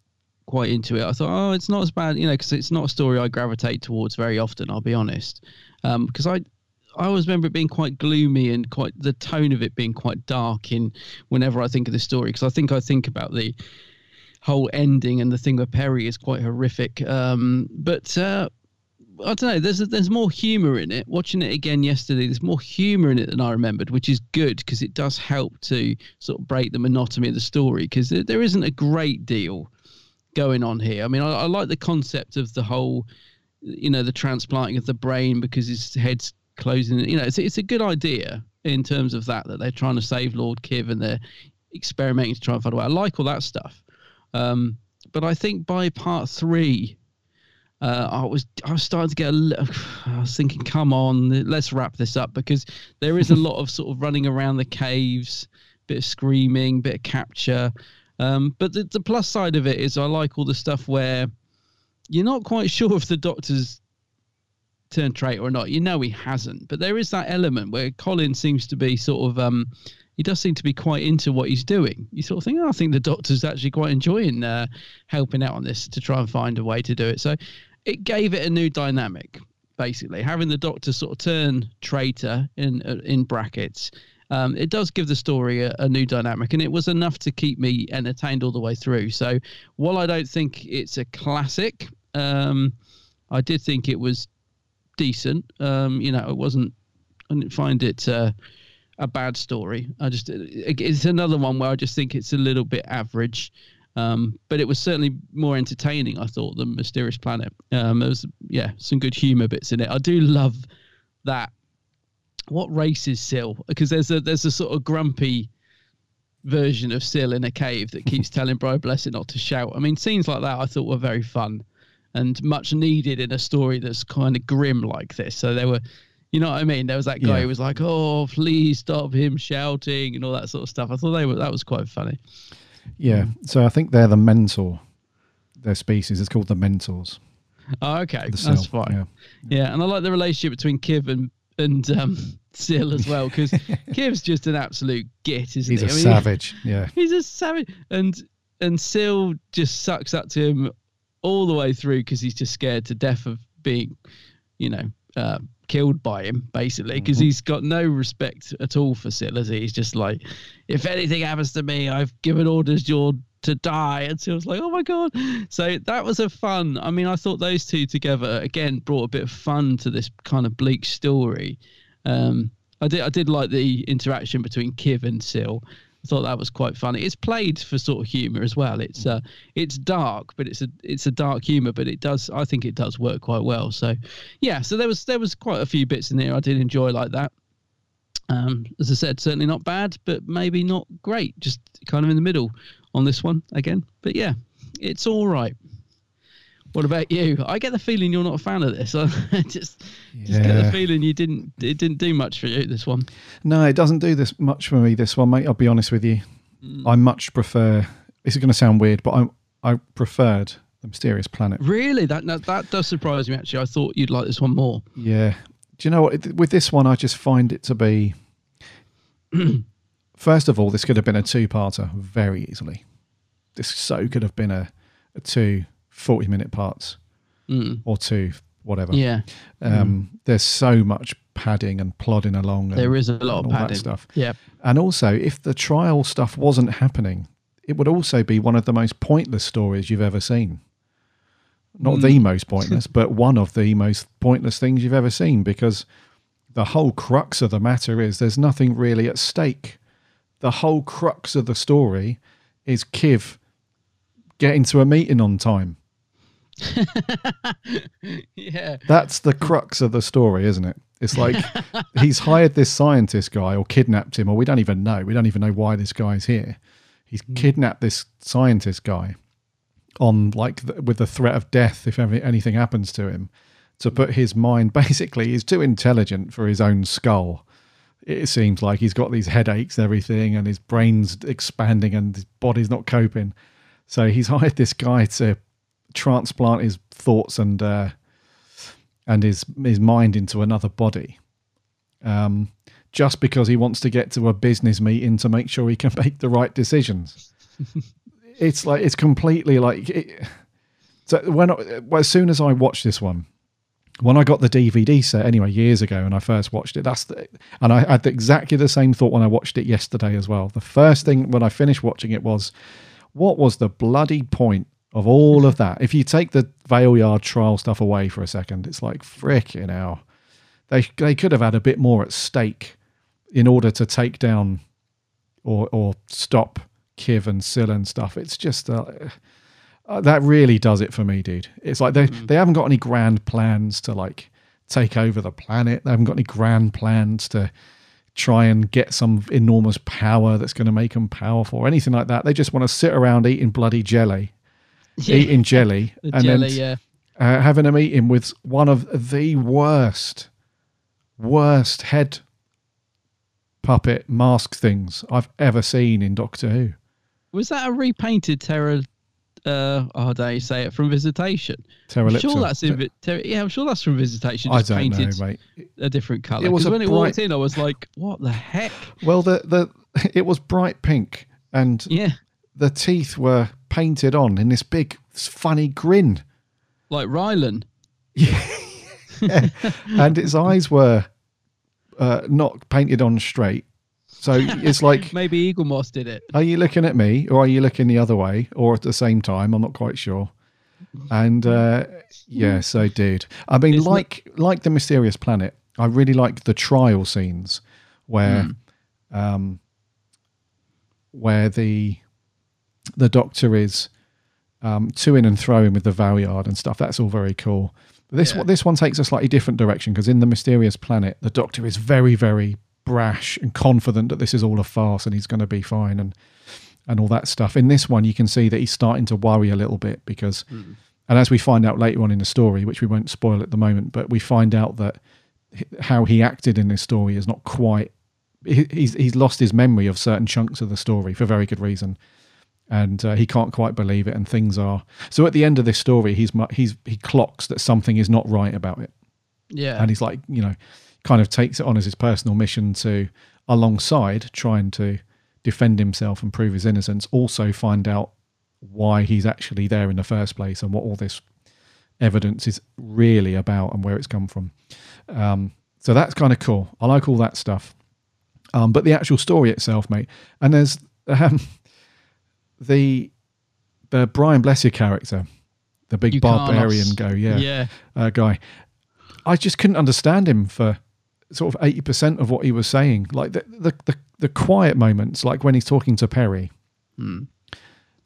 quite into it. I thought oh it's not as bad you know because it's not a story I gravitate towards very often. I'll be honest because I I always remember it being quite gloomy and quite the tone of it being quite dark in whenever I think of the story because I think I think about the whole ending and the thing with Peri is quite horrific. Um, but uh, I don't know. There's there's more humor in it. Watching it again yesterday, there's more humor in it than I remembered, which is good because it does help to sort of break the monotony of the story because there, there isn't a great deal going on here. I mean, I, I like the concept of the whole, you know, the transplanting of the brain because his head's closing. You know, it's it's a good idea in terms of that that they're trying to save Lord Kiv and they're experimenting to try and find a way. I like all that stuff. Um, but I think by part three, uh, I was I was starting to get a little, I was thinking, come on, let's wrap this up because there is a lot of sort of running around the caves, bit of screaming, bit of capture. Um, but the, the plus side of it is I like all the stuff where you're not quite sure if the doctor's turned traitor or not. You know he hasn't, but there is that element where Colin seems to be sort of um, he does seem to be quite into what he's doing. You sort of think, oh, I think the doctor's actually quite enjoying uh, helping out on this to try and find a way to do it. So it gave it a new dynamic, basically. Having the doctor sort of turn traitor in uh, in brackets, um, it does give the story a, a, new dynamic, and it was enough to keep me entertained all the way through. So while I don't think it's a classic, um, I did think it was decent. Um, you know, it wasn't. I didn't find it. Uh, a bad story. I just it's another one where I just think it's a little bit average. Um, but it was certainly more entertaining, I thought, than Mysterious Planet. Um, there was, yeah, some good humor bits in it. I do love that. What race is Sil? Because there's a there's a sort of grumpy version of Sil in a cave that keeps telling Brian Blessed not to shout. I mean, scenes like that I thought were very fun and much needed in a story that's kind of grim like this. So there were you know what I mean? There was that guy Yeah. who was like, "Oh, please stop him shouting" and all that sort of stuff. I thought they were that was quite funny. Yeah. So I think they're the mentor. Their species. It's called the mentors. Oh, okay, that's fine. yeah. Yeah. and I like the relationship between Kiv and and um, Sil as well because Kiv's just an absolute git, isn't He's he? a I mean, savage. Yeah. He's a savage, and and Sil just sucks up to him all the way through because he's just scared to death of being, you know, uh, killed by him basically because Mm-hmm. he's got no respect at all for Sil. Has he? He's just like, if anything happens to me, I've given orders you're to die. And Sil's like, oh my god. So that was a fun. I mean, I thought those two together again brought a bit of fun to this kind of bleak story. Um, I did I did like the interaction between Kiv and Sil. I thought that was quite funny. It's played for sort of humour as well. It's uh, it's dark, but it's a it's a dark humour, but it does I think it does work quite well. So, yeah. So there was there was quite a few bits in there I did enjoy like that. Um, as I said, certainly not bad, but maybe not great. Just kind of in the middle on this one again. But yeah, it's all right. What about you? I get the feeling you're not a fan of this. I just just get the feeling you didn't it didn't do much for you this one. No, it doesn't do this much for me. This one, mate. I'll be honest with you. Mm. I much prefer. This is going to sound weird, but I I preferred the Mysterious Planet. Really, that that, that does surprise me. Actually, I thought you'd like this one more. Yeah. Do you know what? With this one, I just find it to be. First of all, this could have been a two-parter very easily. This so could have been a, a two 40-minute parts Mm. or two, whatever. Yeah. Um, There's so much padding and plodding along. And, There is a lot of padding. stuff. Yeah. And also, if the trial stuff wasn't happening, it would also be one of the most pointless stories you've ever seen. Not Mm. the most pointless, but one of the most pointless things you've ever seen because the whole crux of the matter is there's nothing really at stake. The whole crux of the story is Kiv getting to a meeting on time. yeah. That's the crux of the story, isn't it? It's like he's hired this scientist guy or kidnapped him, or we don't even know. We don't even know why this guy's here. He's hmm. kidnapped this scientist guy on like th- with the threat of death if ever anything happens to him to hmm. put his mind basically he's too intelligent for his own skull it seems like he's got these headaches and everything and his brain's expanding and his body's not coping so he's hired this guy to transplant his thoughts and uh, and his his mind into another body um, just because he wants to get to a business meeting to make sure he can make the right decisions it's like it's completely like it, so when I, well, as soon as I watched this one, when I got the DVD set anyway years ago, and I first watched it, that's the and I had exactly the same thought when I watched it yesterday as well. The first thing when I finished watching it was, what was the bloody point of all of that? If you take the Valeyard trial stuff away for a second, it's like frickin' hell. They they could have had a bit more at stake in order to take down or or stop Kiv and Sil and stuff. It's just uh, uh, that really does it for me, dude. It's like they they haven't got any grand plans to like take over the planet. They haven't got any grand plans to try and get some enormous power that's going to make them powerful or anything like that. They just want to sit around eating bloody jelly, Yeah. eating jelly, The and jelly, then yeah. uh, having a meeting with one of the worst, worst head puppet mask things I've ever seen in Doctor Who. Was that a repainted Terra? Uh, oh, how do you say it from Visitation? Terra I'm sure that's in. Terra, yeah, I'm sure that's from Visitation. I Just don't know, painted mate. A different color. It was when it bright- walked in, I was like, "What the heck?" Well, the the it was bright pink, and yeah, the teeth were painted on in this big funny grin, Like Rylan. Yeah, and its eyes were uh, not painted on straight. So it's like, Maybe Eaglemoss did it. are you looking at me, or are you looking the other way, or at the same time? I'm not quite sure. And uh, yeah, so dude, I mean, like like the mysterious planet, I really like the trial scenes where, um, where the the doctor is um, to in and throwing with the Valeyard and stuff. That's all very cool. But this one, this one takes a slightly different direction because in the mysterious planet, the Doctor is very, very brash and confident that this is all a farce and he's going to be fine and and all that stuff. In this one, you can see that he's starting to worry a little bit because, and as we find out later on in the story, which we won't spoil at the moment, but we find out that how he acted in this story is not quite. He's he's lost his memory of certain chunks of the story for very good reason and uh, he can't quite believe it and things are so at the end of this story he's he's he clocks that something is not right about it. Yeah. and he's like you know kind of takes it on as his personal mission to alongside trying to defend himself and prove his innocence also find out why he's actually there in the first place and what all this evidence is really about and where it's come from. Um, so that's kind of cool. I like all that stuff. Um, but the actual story itself mate and there's um, the the Brian Blessed character, the big Yrcanos. barbarian go, yeah, Yeah. uh, guy. I just couldn't understand him for sort of eighty percent of what he was saying. Like the, the the the quiet moments, like when he's talking to Peri, Hmm.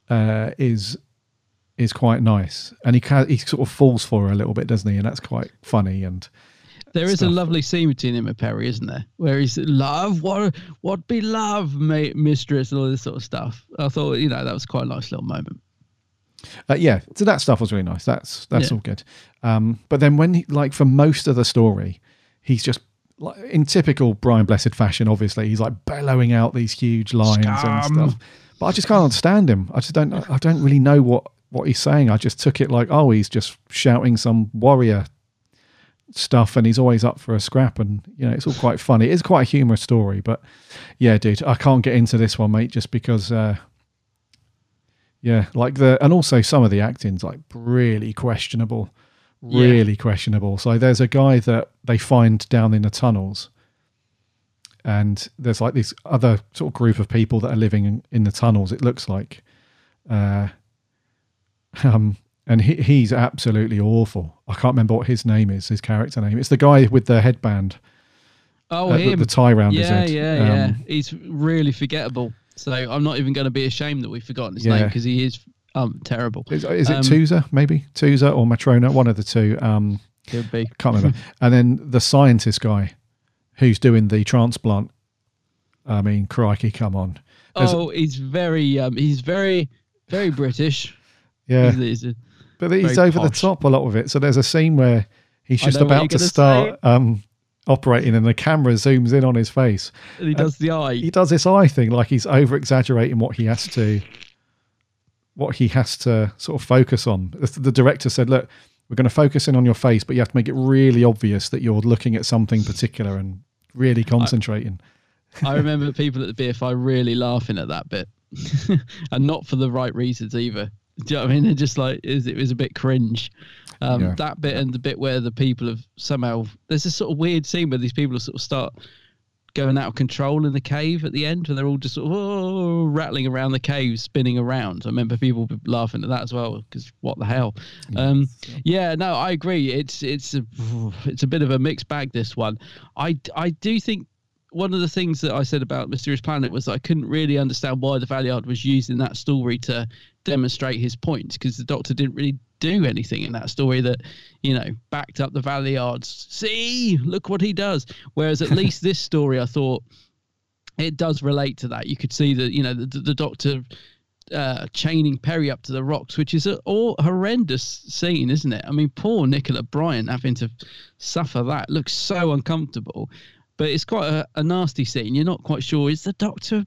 uh, is is quite nice, and he ca- he sort of falls for her a little bit, doesn't he? And that's quite funny. And There is stuff. a lovely scene between him and Peri, isn't there? Where he's love, what what be love, mate, mistress, and all this sort of stuff. I thought, you know, that was quite a nice little moment. Uh, yeah, so that stuff was really nice. That's that's Yeah. all good. Um, but then when he, like for most of the story, he's just like in typical Brian Blessed fashion. Obviously, he's like bellowing out these huge lines and stuff. But I just can't understand him. I just don't. I don't really know what what he's saying. I just took it like, oh, he's just shouting some warrior stuff, and he's always up for a scrap. And you know, it's all quite funny. It's quite a humorous story. But yeah, dude, I can't get into this one, mate, just because. Uh, yeah, like the and also some of the acting's like really questionable. really questionable. So there's a guy that they find down in the tunnels, and there's like this other sort of group of people that are living in, in the tunnels. It looks like, uh, um, and he, he's absolutely awful. I can't remember what his name is. His character name. It's the guy with the headband. Oh, uh, the- him. the tie round yeah, his head. Yeah, yeah, Um, He's really forgettable. So I'm not even going to be ashamed that we've forgotten his Yeah. name because he is um terrible. Is, is it Um, Tuza, maybe Tuza or Matrona? One of the two. Um, Could be. Can't remember. and then the scientist guy, who's doing the transplant. I mean, crikey, come on. There's- Oh, he's very um he's very very British. yeah, He's- he's a- but he's very over the top a lot of it. So there's a scene where he's just about to start um, operating, and the camera zooms in on his face. And he does the eye. He does this eye thing, like he's over exaggerating what he has to, what he has to sort of focus on. The- The director said, "Look, we're going to focus in on your face, but you have to make it really obvious that you're looking at something particular and really concentrating." I remember people at the BFI really laughing at that bit, and not for the right reasons either. Do you know what I mean? They're just like it was, a bit cringe. Um, Yeah. That bit and the bit where the people have somehow there's this sort of weird scene where these people sort of start going out of control in the cave at the end, and they're all just sort of "Whoa," rattling around the cave, spinning around. I remember people laughing at that as well because what the hell? Um, yeah, no, I agree. It's it's a it's a bit of a mixed bag. This one, I I do think one of the things that I said about Mysterious Planet was I couldn't really understand why the Valeyard was using that story to demonstrate his points because the Doctor didn't really do anything in that story that you know backed up the Valeyards. See, look what he does. Whereas at least this story, I thought it does relate to that. You could see that you know the, the Doctor uh, chaining Peri up to the rocks, which is a all horrendous scene, isn't it? I mean, poor Nicola Bryant having to suffer that looks so uncomfortable. But it's quite a, a nasty scene. You're not quite sure is the Doctor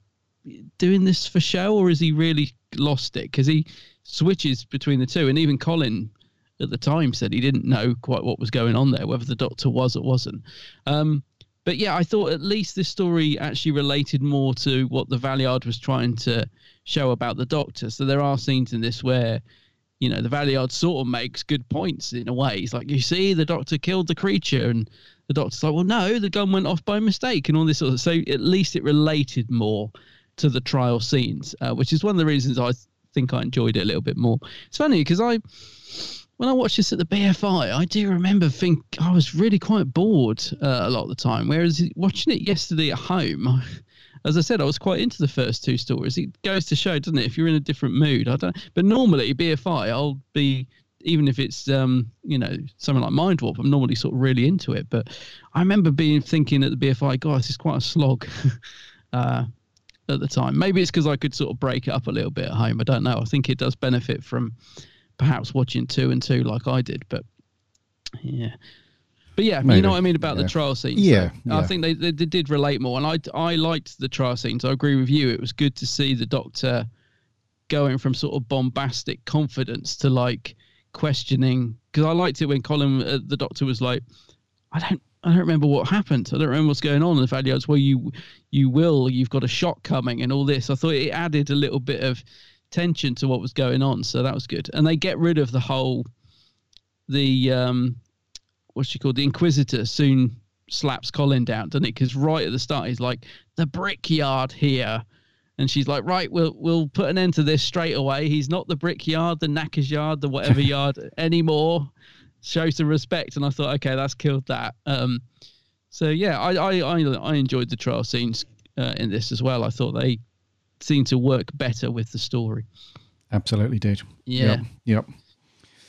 doing this for show or is he really lost it? Because he switches between the two, and even Colin at the time said he didn't know quite what was going on there, whether the Doctor was or wasn't. Um, but yeah, I thought at least this story actually related more to what the Valeyard was trying to show about the Doctor. So there are scenes in this where, you know, the Valeyard sort of makes good points in a way. He's like, you see, the Doctor killed the creature, and the Doctor's like, well, no, the gun went off by mistake, and all this sort of. So at least it related more to the trial scenes, uh, which is one of the reasons I think I enjoyed it a little bit more. It's funny because I when I watched this at the BFI, I do remember think I was really quite bored uh, a lot of the time. Whereas watching it yesterday at home, as I said, I was quite into the first two stories. It goes to show, doesn't it? If you're in a different mood, I don't. But normally BFI, I'll be even if it's um you know something like Mindwarp, I'm normally sort of really into it. But I remember being thinking at the BFI, God, this is quite a slog. uh, at the time, maybe it's because I could sort of break it up a little bit at home. I don't know. I think it does benefit from perhaps watching two and two like I did, but yeah. But yeah, you know what I mean about yeah. the trial scenes. Yeah, So I think they, they, they did relate more, and I I liked the trial scenes. I agree with you. It was good to see the Doctor going from sort of bombastic confidence to like questioning. Because I liked it when Colin, uh, the Doctor, was like, I don't. I don't remember what happened. I don't remember what's going on in the Valeyards. Well, you, you will. You've got a shot coming, and all this. I thought it added a little bit of tension to what was going on, so that was good. And they get rid of the whole, the um, what's she called? The Inquisitor soon slaps Colin down, doesn't it? Because right at the start, he's like, "The brickyard here," and she's like, "Right, we'll we'll put an end to this straight away. He's not the brickyard, the knackers yard, the whatever yard anymore." Show some respect, and I thought, okay, that's killed that. Um, so yeah, I I I, I enjoyed the trial scenes uh, in this as well. I thought they seemed to work better with the story. Absolutely did. Yeah. Yep. yep.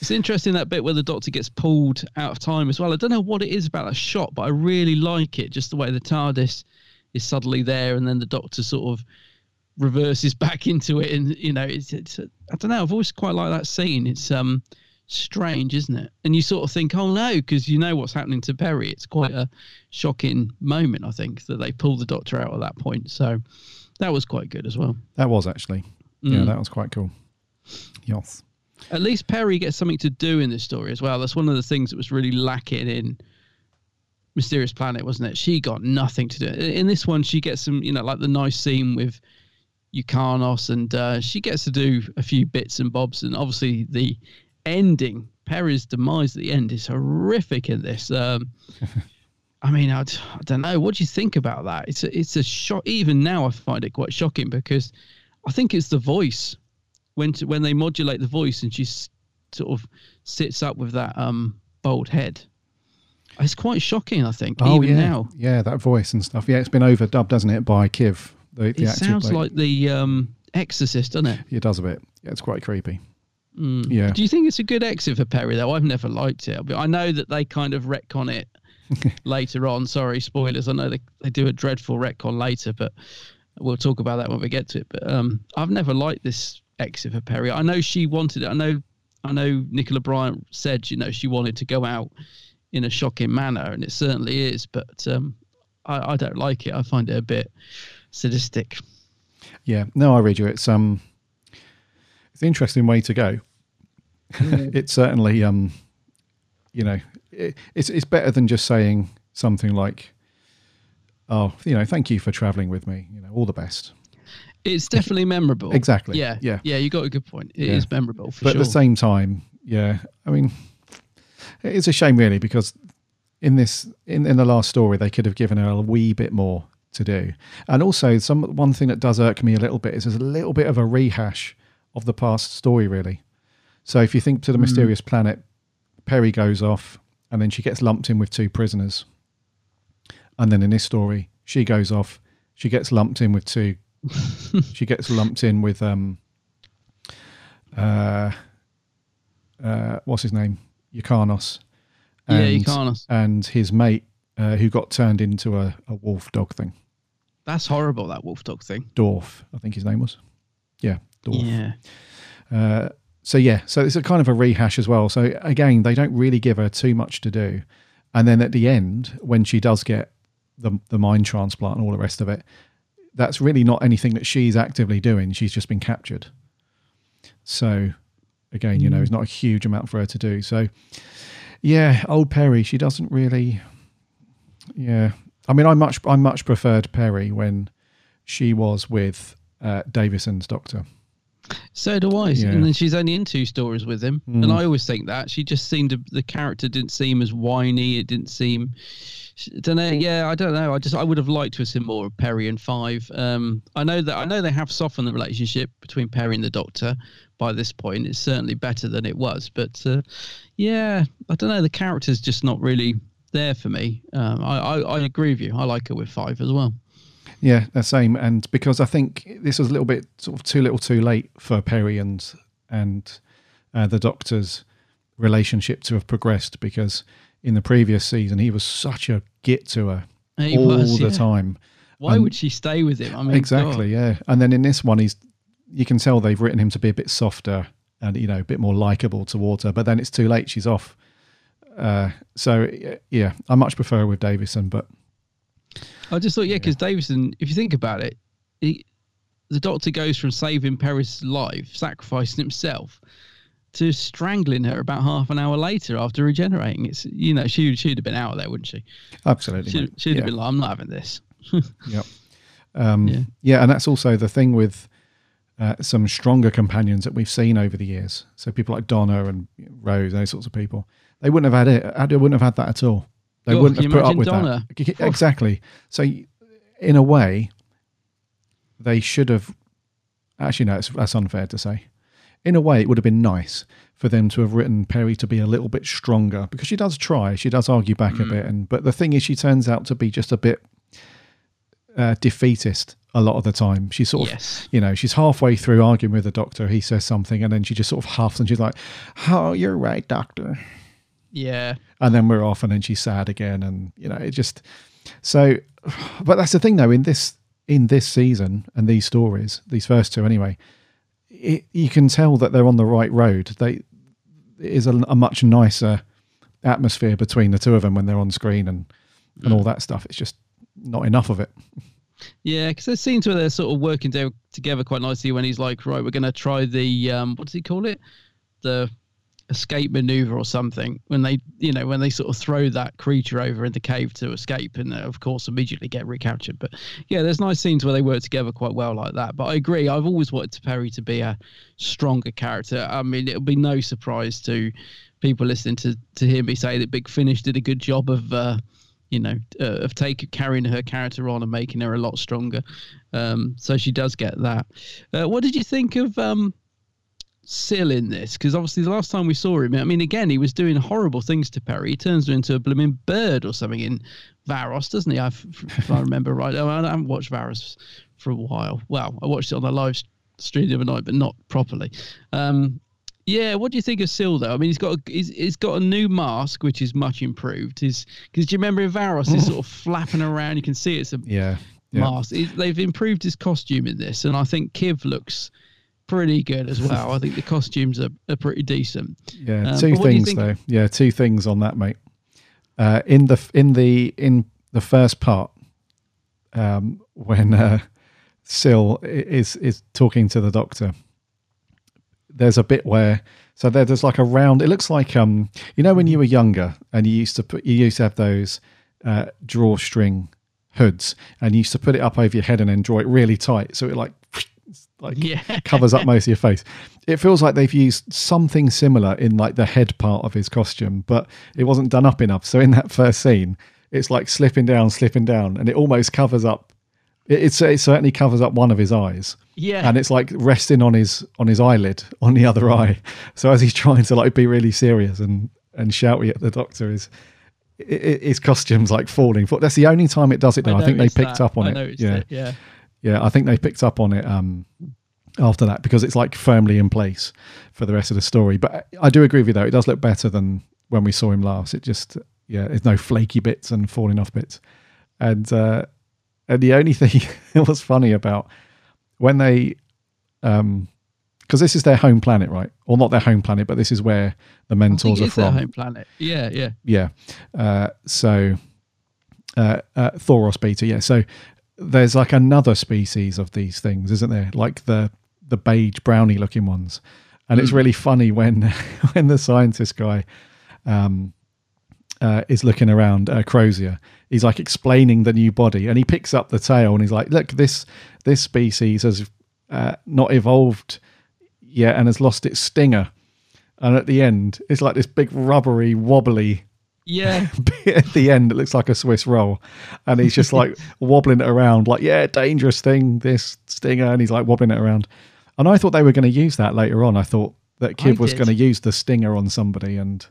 It's interesting that bit where the doctor gets pulled out of time as well. I don't know what it is about that shot, but I really like it. Just the way the TARDIS is suddenly there, and then the doctor sort of reverses back into it, and you know, it's, it's I don't know. I've always quite liked that scene. It's um strange, isn't it? And you sort of think, oh no, because you know what's happening to Peri. It's quite a shocking moment, I think, that they pull the doctor out at that point. So that was quite good as well. That was actually. Yeah, Mm. that was quite cool. Yes. At least Peri gets something to do in this story as well. That's one of the things that was really lacking in Mysterious Planet, wasn't it? She got nothing to do. In this one, she gets some, you know, like the nice scene with Yrcanos, and uh, she gets to do a few bits and bobs. And obviously, the ending Peri's demise at the end is horrific in this. Um, I mean, I don't know. What do you think about that? It's a, it's a shock. Even now, I find it quite shocking because I think it's the voice when to, when they modulate the voice and she sort of sits up with that um bald head. It's quite shocking. I think Oh even yeah, now. yeah, that voice and stuff. Yeah, it's been overdubbed, hasn't it, by Kiv? The, the It sounds like the um Exorcist, doesn't it? It does a bit. Yeah, it's quite creepy. Mm. Yeah. Do you think it's a good exit for Peri though? I've never liked it. I know that they kind of retcon it later on. Sorry, spoilers. I know they, they do a dreadful retcon later, but we'll talk about that when we get to it. But um, I've never liked this exit for Peri. I know she wanted it. I know I know Nicola Bryant said, you know, she wanted to go out in a shocking manner, and it certainly is. But um, I, I don't like it. I find it a bit sadistic. Yeah, no, I read you. It's um, it's an interesting way to go. it's certainly um, you know, it, it's it's better than just saying something like, "Oh, you know, thank you for traveling with me. You know, all the best." It's definitely memorable. Exactly. Yeah. Yeah. Yeah. You got a good point. It is Yeah. memorable for but sure. at the same time, yeah, I mean, it's a shame really because in this in, in the last story they could have given her a wee bit more to do, and also some one thing that does irk me a little bit is there's a little bit of a rehash of the past story really. So if you think to the Mm. mysterious planet, Peri goes off and then she gets lumped in with two prisoners, and then in this story she goes off, she gets lumped in with two, she gets lumped in with um uh, uh, what's his name? Yrcanos. Yeah, And, Yrcanos. And his mate, uh, who got turned into a, a wolf dog thing. That's horrible. That wolf dog thing. Dorf, I think his name was. Yeah, Dorf. Yeah. Uh, so yeah, so it's a kind of a rehash as well. So again, they don't really give her too much to do, and then at the end, when she does get the the mind transplant and all the rest of it, that's really not anything that she's actively doing. She's just been captured. So again, you know, Mm. it's not a huge amount for her to do. So yeah, old Peri, she doesn't really. Yeah, I mean, I much I much preferred Peri when she was with uh, Davison's doctor. So do I. Yeah. And then she's only in two stories with him. Mm. And I always think that. She just seemed to, the character didn't seem as whiny. It didn't seem. I don't know. Yeah, I don't know. I just I would have liked to have seen more of Peri and Five. Um, I know that I know they have softened the relationship between Peri and the Doctor. By this point, it's certainly better than it was. But uh, yeah, I don't know. The character's just not really there for me. Um, I, I I agree with you. I like her with Five as well. Yeah, the same. And because I think this was a little bit sort of too little, too late for Peri and and uh, the Doctor's relationship to have progressed. Because in the previous season, he was such a git to her He all was, the yeah. time. Why And- would she stay with him? I mean, exactly, God. yeah. And then in this one, he's you can tell they've written him to be a bit softer and you know a bit more likable towards her. But then it's too late; she's off. Uh, so yeah, I much prefer with Davison, but I just thought, yeah, because Davison, if you think about it, he, the Doctor goes from saving Peri's life, sacrificing himself, to strangling her about half an hour later after regenerating. It's you know she she'd have been out of there, wouldn't she? absolutely, She'd, she'd Yeah. have been like, I'm not having this. Yep. Um, Yeah. yeah. and that's also the thing with uh, some stronger companions that we've seen over the years. So people like Donna and Rose, those sorts of people, they wouldn't have had it. They wouldn't have had that at all. They God, wouldn't have put up with Donna? that. Exactly. So in a way, they should have. Actually, no, it's, that's unfair to say. In a way, it would have been nice for them to have written Peri to be a little bit stronger because she does try. She does argue back a Mm. bit, and but the thing is, she turns out to be just a bit uh, defeatist a lot of the time. She's sort of, Yes. you know, she's halfway through arguing with the doctor. He says something, and then she just sort of huffs, and she's like, "Oh, you're right, doctor." Yeah. and then we're off and then she's sad again and you know it just so but that's the thing though in this in this season and these stories these first two anyway it, you can tell that they're on the right road they it is a, a much nicer atmosphere between the two of them when they're on screen and and all that stuff it's just not enough of it Yeah, because there's scenes where they're sort of working together quite nicely when he's like, right, we're going to try the, um, what does he call it? The escape maneuver or something. When they, you know, when they sort of throw that creature over in the cave to escape and uh, of course immediately get recaptured. But yeah, there's nice scenes where they work together quite well like that. But I agree, I've always wanted to Peri to be a stronger character. I mean, it'll be no surprise to people listening to to hear me say that Big Finish did a good job of. Uh, you know, uh, of take carrying her character on and making her a lot stronger. Um, so she does get that. Uh, what did you think of um, Sil in this? Because obviously the last time we saw him, I mean, again, he was doing horrible things to Peri. He turns her into a blooming bird or something in Varos, doesn't he? I've, if I remember right. I haven't watched Varos for a while. Well, I watched it on the live stream the other night, but not properly. Um, yeah, what do you think of Sil though? I mean, he's got a, he's, he's got a new mask which is much improved. His because do you remember in Varos he's sort of flapping around. You can see it's a Yeah. yeah. mask. He- they've improved his costume in this, and I think Kiv looks pretty good as well. I think the costumes are, are pretty decent. Yeah, Um, two but what do you things though. Yeah, two things on that, mate. Uh, in the in the in the first part, um, when uh, Sil is is talking to the doctor, there's a bit where so there, there's like a round. It looks like um, you know, when you were younger and you used to put you used to have those uh, drawstring hoods, and you used to put it up over your head and then draw it really tight, so it like like Yeah. covers up most of your face. It feels like they've used something similar in like the head part of his costume, but it wasn't done up enough. So in that first scene, it's like slipping down, slipping down, and it almost covers up. It, it's, it certainly covers up one of his eyes. Yeah. and it's like resting on his on his eyelid on the other eye. So as he's trying to like be really serious and and shouty at the doctor, is i i his costume's like falling. That's the only time it does it. I Now I, think they picked that. up on I it. Yeah, it, yeah. Yeah. I think they picked up on it um, after that because it's like firmly in place for the rest of the story. But I do agree with you though; it does look better than when we saw him last. It just yeah, there's no flaky bits and falling off bits, and uh, and the only thing that was funny about when they um because this is their home planet, right? Or not their home planet, but this is where the mentors think are it's their from. home planet. Yeah, yeah. Yeah. Uh, so uh, uh, Thoros beta. Yeah. So there's like another species of these things, isn't there? Like the the beige brownie looking ones, and it's Mm. really funny when when the scientist guy um, uh, is looking around uh, Crozier. He's like explaining the new body, and he picks up the tail, and he's like, "Look, this this species has uh, not evolved yet, and has lost its stinger." And at the end, it's like this big rubbery, wobbly Yeah. at the end. It looks like a Swiss roll, and he's just like wobbling it around, like, "Yeah, dangerous thing, this stinger," and he's like wobbling it around. And I thought they were going to use that later on. I thought that Kid I was going to use the stinger on somebody, and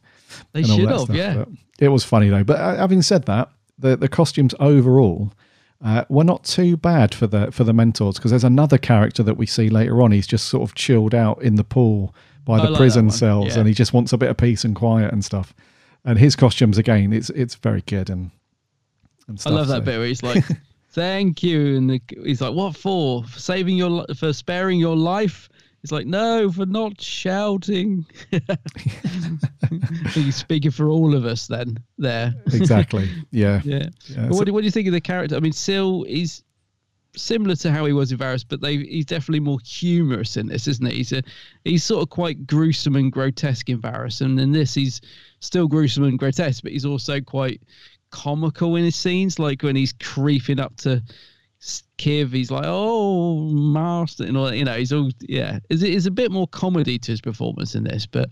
They and should have, stuff, yeah. but it was funny though. But uh, having said that, the the costumes overall uh, were not too bad for the for the mentors because there's another character that we see later on. He's just sort of chilled out in the pool by I the like prison cells, yeah. and he just wants a bit of peace and quiet and stuff. And his costumes again, it's it's very good and. and stuff, I love that so- bit where he's like, "Thank you," and the, he's like, "What for? For saving your for sparing your life?" He's like, "No, for not shouting." He's speaking for all of us then. There, Exactly. Yeah. yeah. Yeah, what, so- what do you think of the character? I mean, Sil is similar to how he was in Varos, but they he's definitely more humorous in this, isn't he? He's a he's sort of quite gruesome and grotesque in Varos, and in this he's still gruesome and grotesque, but he's also quite comical in his scenes, like when he's creeping up to Kiv, he's like, "Oh, master," and all. You know, he's all yeah. Is it is a bit more comedy to his performance in this, but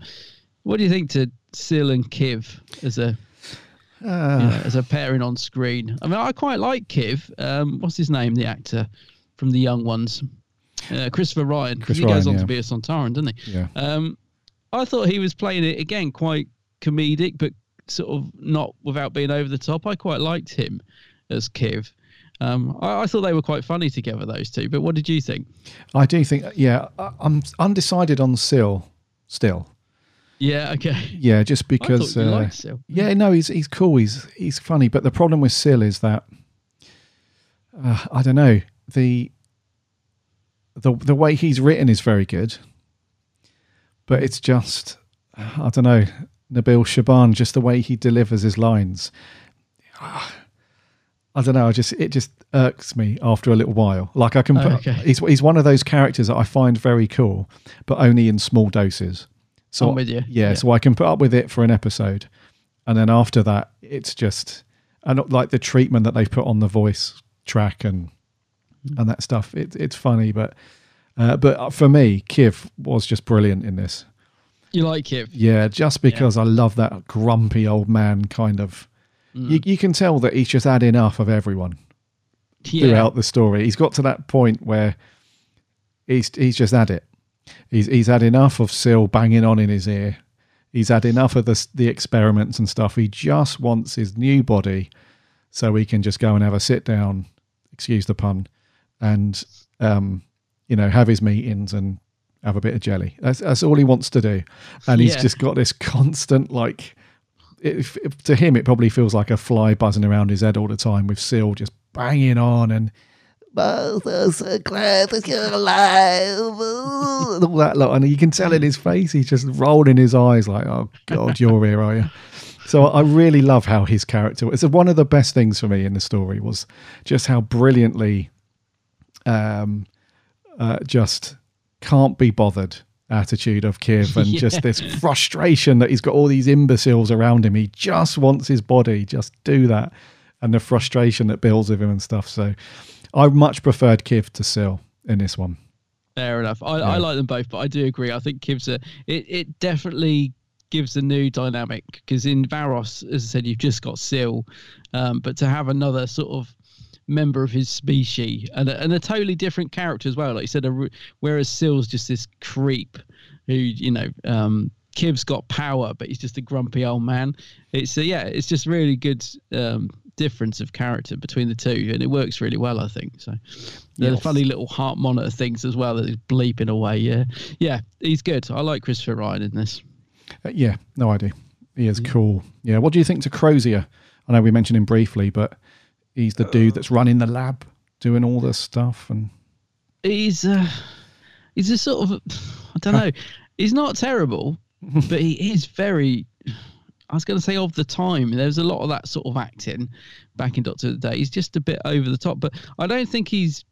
what do you think to Sil and Kiv as a you Uh, know, as a pairing on screen. I mean, I quite like Kiv. Um, what's his name? The actor from the young ones, uh, Christopher Ryan. Chris he goes on yeah. to be a Sontaran, doesn't he? Yeah. Um, I thought he was playing it again quite comedic, but sort of not without being over the top. I quite liked him as Kiv. Um, I, I thought they were quite funny together, those two. But what did you think? I do think, yeah, I- I'm undecided on Sil still. Yeah, okay. Yeah, just because. uh. Yeah, no, he's he's cool. He's he's funny, but the problem with Sil is that uh, I don't know the the the way he's written is very good, but it's just I don't know Nabil Shaban, just the way he delivers his lines. I don't know. I just it just irks me after a little while. Like I can, Oh, put, okay. he's he's one of those characters that I find very cool, but only in small doses. So I'm with you. Yeah, Yeah. so I can put up with it for an episode, and then after that, it's just and like the treatment that they put on the voice track and and that stuff. It, it's funny, but uh, but for me, Kiv was just brilliant in this. You like it? Yeah, just because I love that grumpy old man kind of. Mm. You, you can tell that he's just had enough of everyone Yeah. throughout the story. He's got to that point where he's he's just had it. He's he's had enough of Sil banging on in his ear. He's had enough of the the experiments and stuff. He just wants his new body, so he can just go and have a sit down. Excuse the pun, and um, you know, have his meetings and have a bit of jelly. That's that's all he wants to do, and he's Yeah. just got this constant like. To him, it probably feels like a fly buzzing around his head all the time with Sil just banging on and both are so glad that you're alive. all that lot. And you can tell in his face, he's just rolling his eyes like, oh, God, you're here, are you? So I really love how his character was. One of the best things for me in the story was just how brilliantly um, uh, just can't be bothered attitude of Kiv and just this frustration that he's got all these imbeciles around him. He just wants his body, just do that. And the frustration that builds with him and stuff. So I much preferred Kiv to Sil in this one. Fair enough. I, Yeah. I like them both, but I do agree. I think gives a it, it definitely gives a new dynamic because in Varos, as I said, you've just got Sil, um, but to have another sort of member of his species and a, and a totally different character as well. Like you said, a, whereas Sil's just this creep who you know. Um, Kiv's got power, but he's just a grumpy old man. It's uh, yeah, it's just really good um, difference of character between the two, and it works really well, I think. So the Yes. funny little heart monitor things as well that he's bleeping away. Yeah, yeah, he's good. I like Christopher Ryan in this. Uh, yeah, no idea. He is cool. Yeah. What do you think to Crozier? I know we mentioned him briefly, but he's the dude that's running the lab, doing all this stuff. And He's uh, he's a sort of I don't know. He's not terrible, but he is very. I was going to say of the time. there was a lot of that sort of acting back in Doctor of the Day. He's just a bit over the top, but I don't think he's.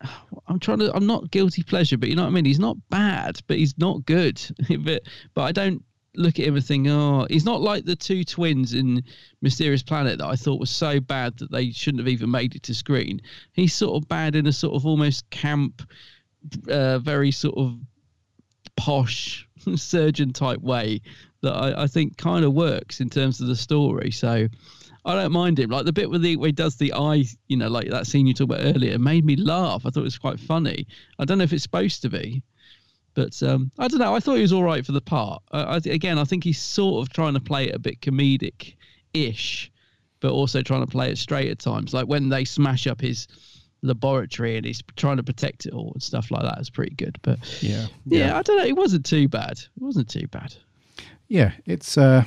I'm trying to. I'm not guilty pleasure, but you know what I mean. He's not bad, but he's not good. but but I don't look at him and think, oh, he's not like the two twins in Mysterious Planet that I thought was so bad that they shouldn't have even made it to screen. He's sort of bad in a sort of almost camp, uh, very sort of posh surgeon type way that I, I think kind of works in terms of the story. So I don't mind him. Like the bit where, the, where he does the eye, you know, like that scene you talked about earlier, made me laugh. I thought it was quite funny. I don't know if it's supposed to be, but um, I don't know. I thought he was all right for the part. I, I, again, I think he's sort of trying to play it a bit comedic ish, but also trying to play it straight at times. Like when they smash up his laboratory and he's trying to protect it all and stuff like that is pretty good. But yeah, yeah, I don't know. It wasn't too bad. It wasn't too bad. Yeah, it's uh,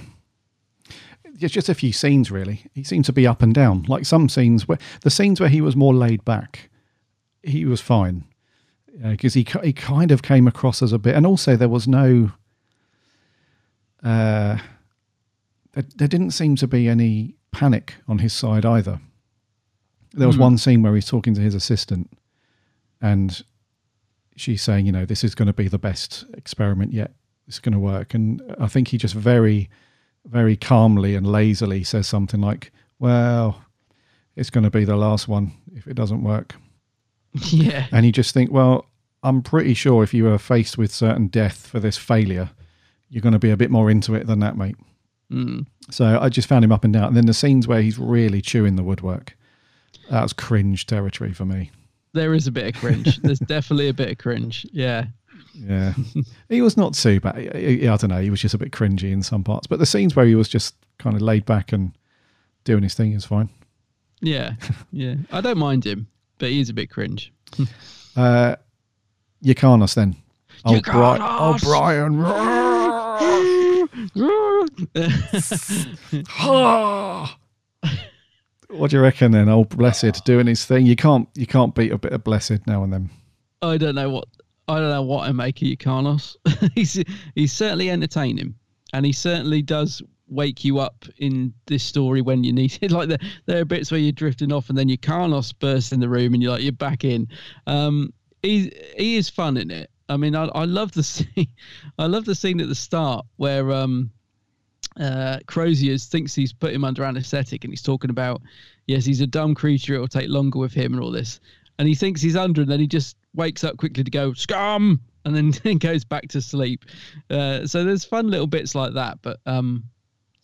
it's just a few scenes really. He seemed to be up and down. Like some scenes where the scenes where he was more laid back, he was fine because he he kind of came across as a bit, and also there was no. Uh, there, there didn't seem to be any panic on his side either. There was Hmm. one scene where he's talking to his assistant, and she's saying, you know, this is going to be the best experiment yet. It's going to work. And I think he just very, very calmly and lazily says something like, well, it's going to be the last one if it doesn't work. Yeah. And you just think, well, I'm pretty sure if you were faced with certain death for this failure, you're going to be a bit more into it than that, mate. Mm. So I just found him up and down. And then the scenes where he's really chewing the woodwork, that was cringe territory for me. There is a bit of cringe. There's definitely a bit of cringe. Yeah. Yeah, he was not too bad. I, I- I don't know. He was just a bit cringy in some parts, but the scenes where he was just kind of laid back and doing his thing is fine. Yeah. Yeah. I don't mind him, but he is a bit cringe. Uh, Yrcanos then. Oh, Bri- oh Brian. what do you reckon then? Oh, blessed doing his thing. You can't you can't beat a bit of blessed now and then. I don't know what I don't know what I make of Yrcanos. he's he's certainly entertaining, and he certainly does wake you up in this story when you need it. Like there, there are bits where you're drifting off, and then Yrcanos bursts in the room, and you're like you're back in. Um, he he is fun in it. I mean, I I love the scene. I love the scene at the start where um uh, Crozier thinks he's put him under anaesthetic and he's talking about, yes, he's a dumb creature. It'll take longer with him and all this. And he thinks he's under, and then he just wakes up quickly to go, scum. and then, goes back to sleep. Uh, so there's fun little bits like that. But um,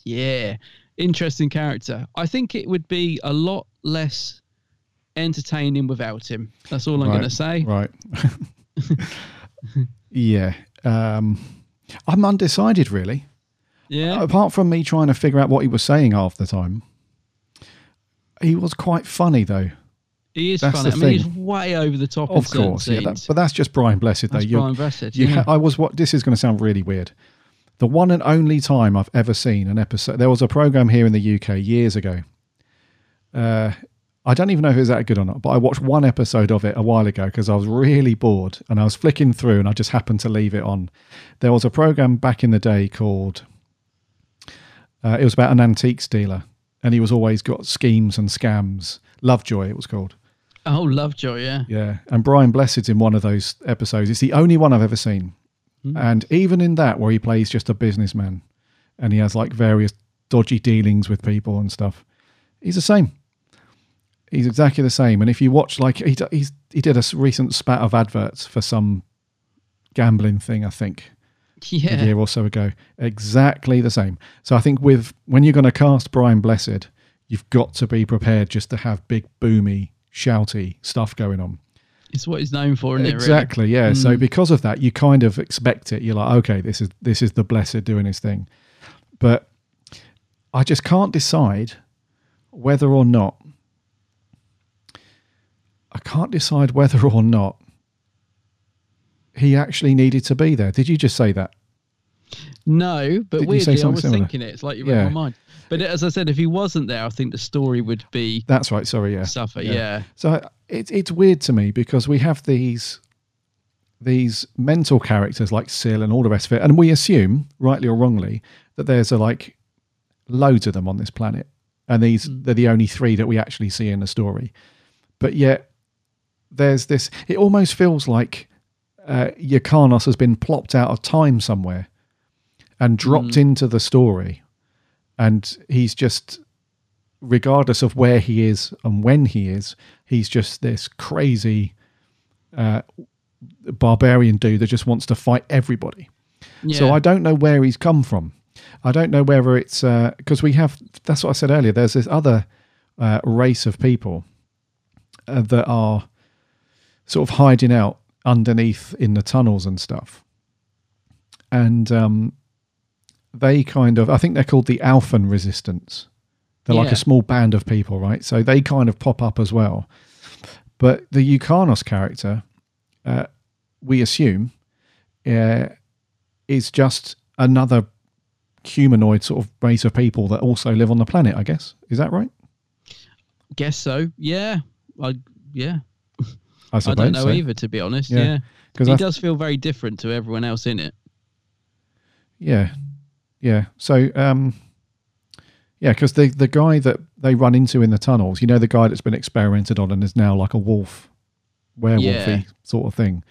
yeah, interesting character. I think it would be a lot less entertaining without him. That's all I'm Right, going to say. Right. yeah. Um, I'm undecided, really. Yeah. Apart from me trying to figure out what he was saying half the time, he was quite funny, though. He is That's funny. I mean, he's way over the top. Of course, yeah. that- but that's just Brian Blessed, though. That's Brian Blessed, you yeah. I was what. This is going to sound really weird. The one and only time I've ever seen an episode. There was a program here in the UK years ago. Uh, I don't even know if it was that good or not, but I watched one episode of it a while ago because I was really bored and I was flicking through and I just happened to leave it on. There was a program back in the day called. Uh, it was about an antiques dealer, and he was always got schemes and scams. Lovejoy, it was called. Oh, Lovejoy, yeah. Yeah, and Brian Blessed's in one of those episodes. It's the only one I've ever seen, hmm. and even in that, where he plays just a businessman, and he has like various dodgy dealings with people and stuff, he's the same. He's exactly the same. And if you watch, like he he's he did a recent spat of adverts for some gambling thing, I think, Yeah. a year or so ago. Exactly the same. So I think with when you're going to cast Brian Blessed, you've got to be prepared just to have big, boomy, shouty stuff going on. It's what he's known for, isn't it? really? Exactly, yeah. So Mm. because of that, you kind of expect it. You're like, okay, this is this is the blessed doing his thing. But I just can't decide whether or not I can't decide whether or not he actually needed to be there. Did you just say that? No, but Did weirdly, I was similar? thinking it. It's like you read Yeah. my mind. But as I said, if he wasn't there, I think the story would be That's right. Sorry, yeah. suffer. Yeah. So uh, it's it's weird to me because we have these these mental characters like Syl and all the rest of it, and we assume, rightly or wrongly, that there's a like loads of them on this planet, and these mm. they're the only three that we actually see in the story. But yet, there's this. It almost feels like uh, Yrcanos has been plopped out of time somewhere and dropped mm. into the story, and he's just regardless of where he is and when he is, he's just this crazy uh, barbarian dude that just wants to fight everybody. So I don't know where he's come from. I don't know whether it's because we have. That's what I said earlier. There's this other uh, race of people uh, that are sort of hiding out underneath in the tunnels and stuff, and um, they kind of. I think they're called the Alphan Resistance. They're like a small band of people, right? So they kind of pop up as well. But the Yrcanos character, uh, we assume, uh, is just another humanoid sort of race of people that also live on the planet. I guess is that right? Guess so. Yeah. I yeah. I I don't know so. either, to be honest. Yeah. Yeah. 'Cause he I- does feel very different to everyone else in it. Yeah, yeah. So, um, yeah, because the the guy that they run into in the tunnels, you know, the guy that's been experimented on and is now like a wolf, werewolfy Yeah. sort of thing.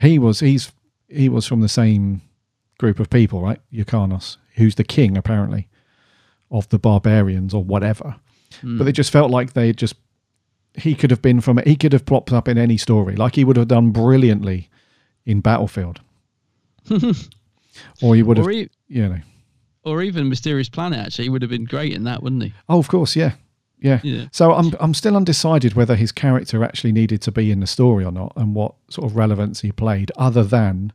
He was he's he was from the same group of people, right? Yrcanos, who's the king apparently of the barbarians or whatever. Hmm. But it just felt like they just he could have been from he could have plopped up in any story, like he would have done brilliantly in Battlefield, or he would have, Or e- you know. Or even Mysterious Planet, actually. He would have been great in that, wouldn't he? Oh, of course, yeah, yeah. Yeah. So I'm I'm still undecided whether his character actually needed to be in the story or not, and what sort of relevance he played, other than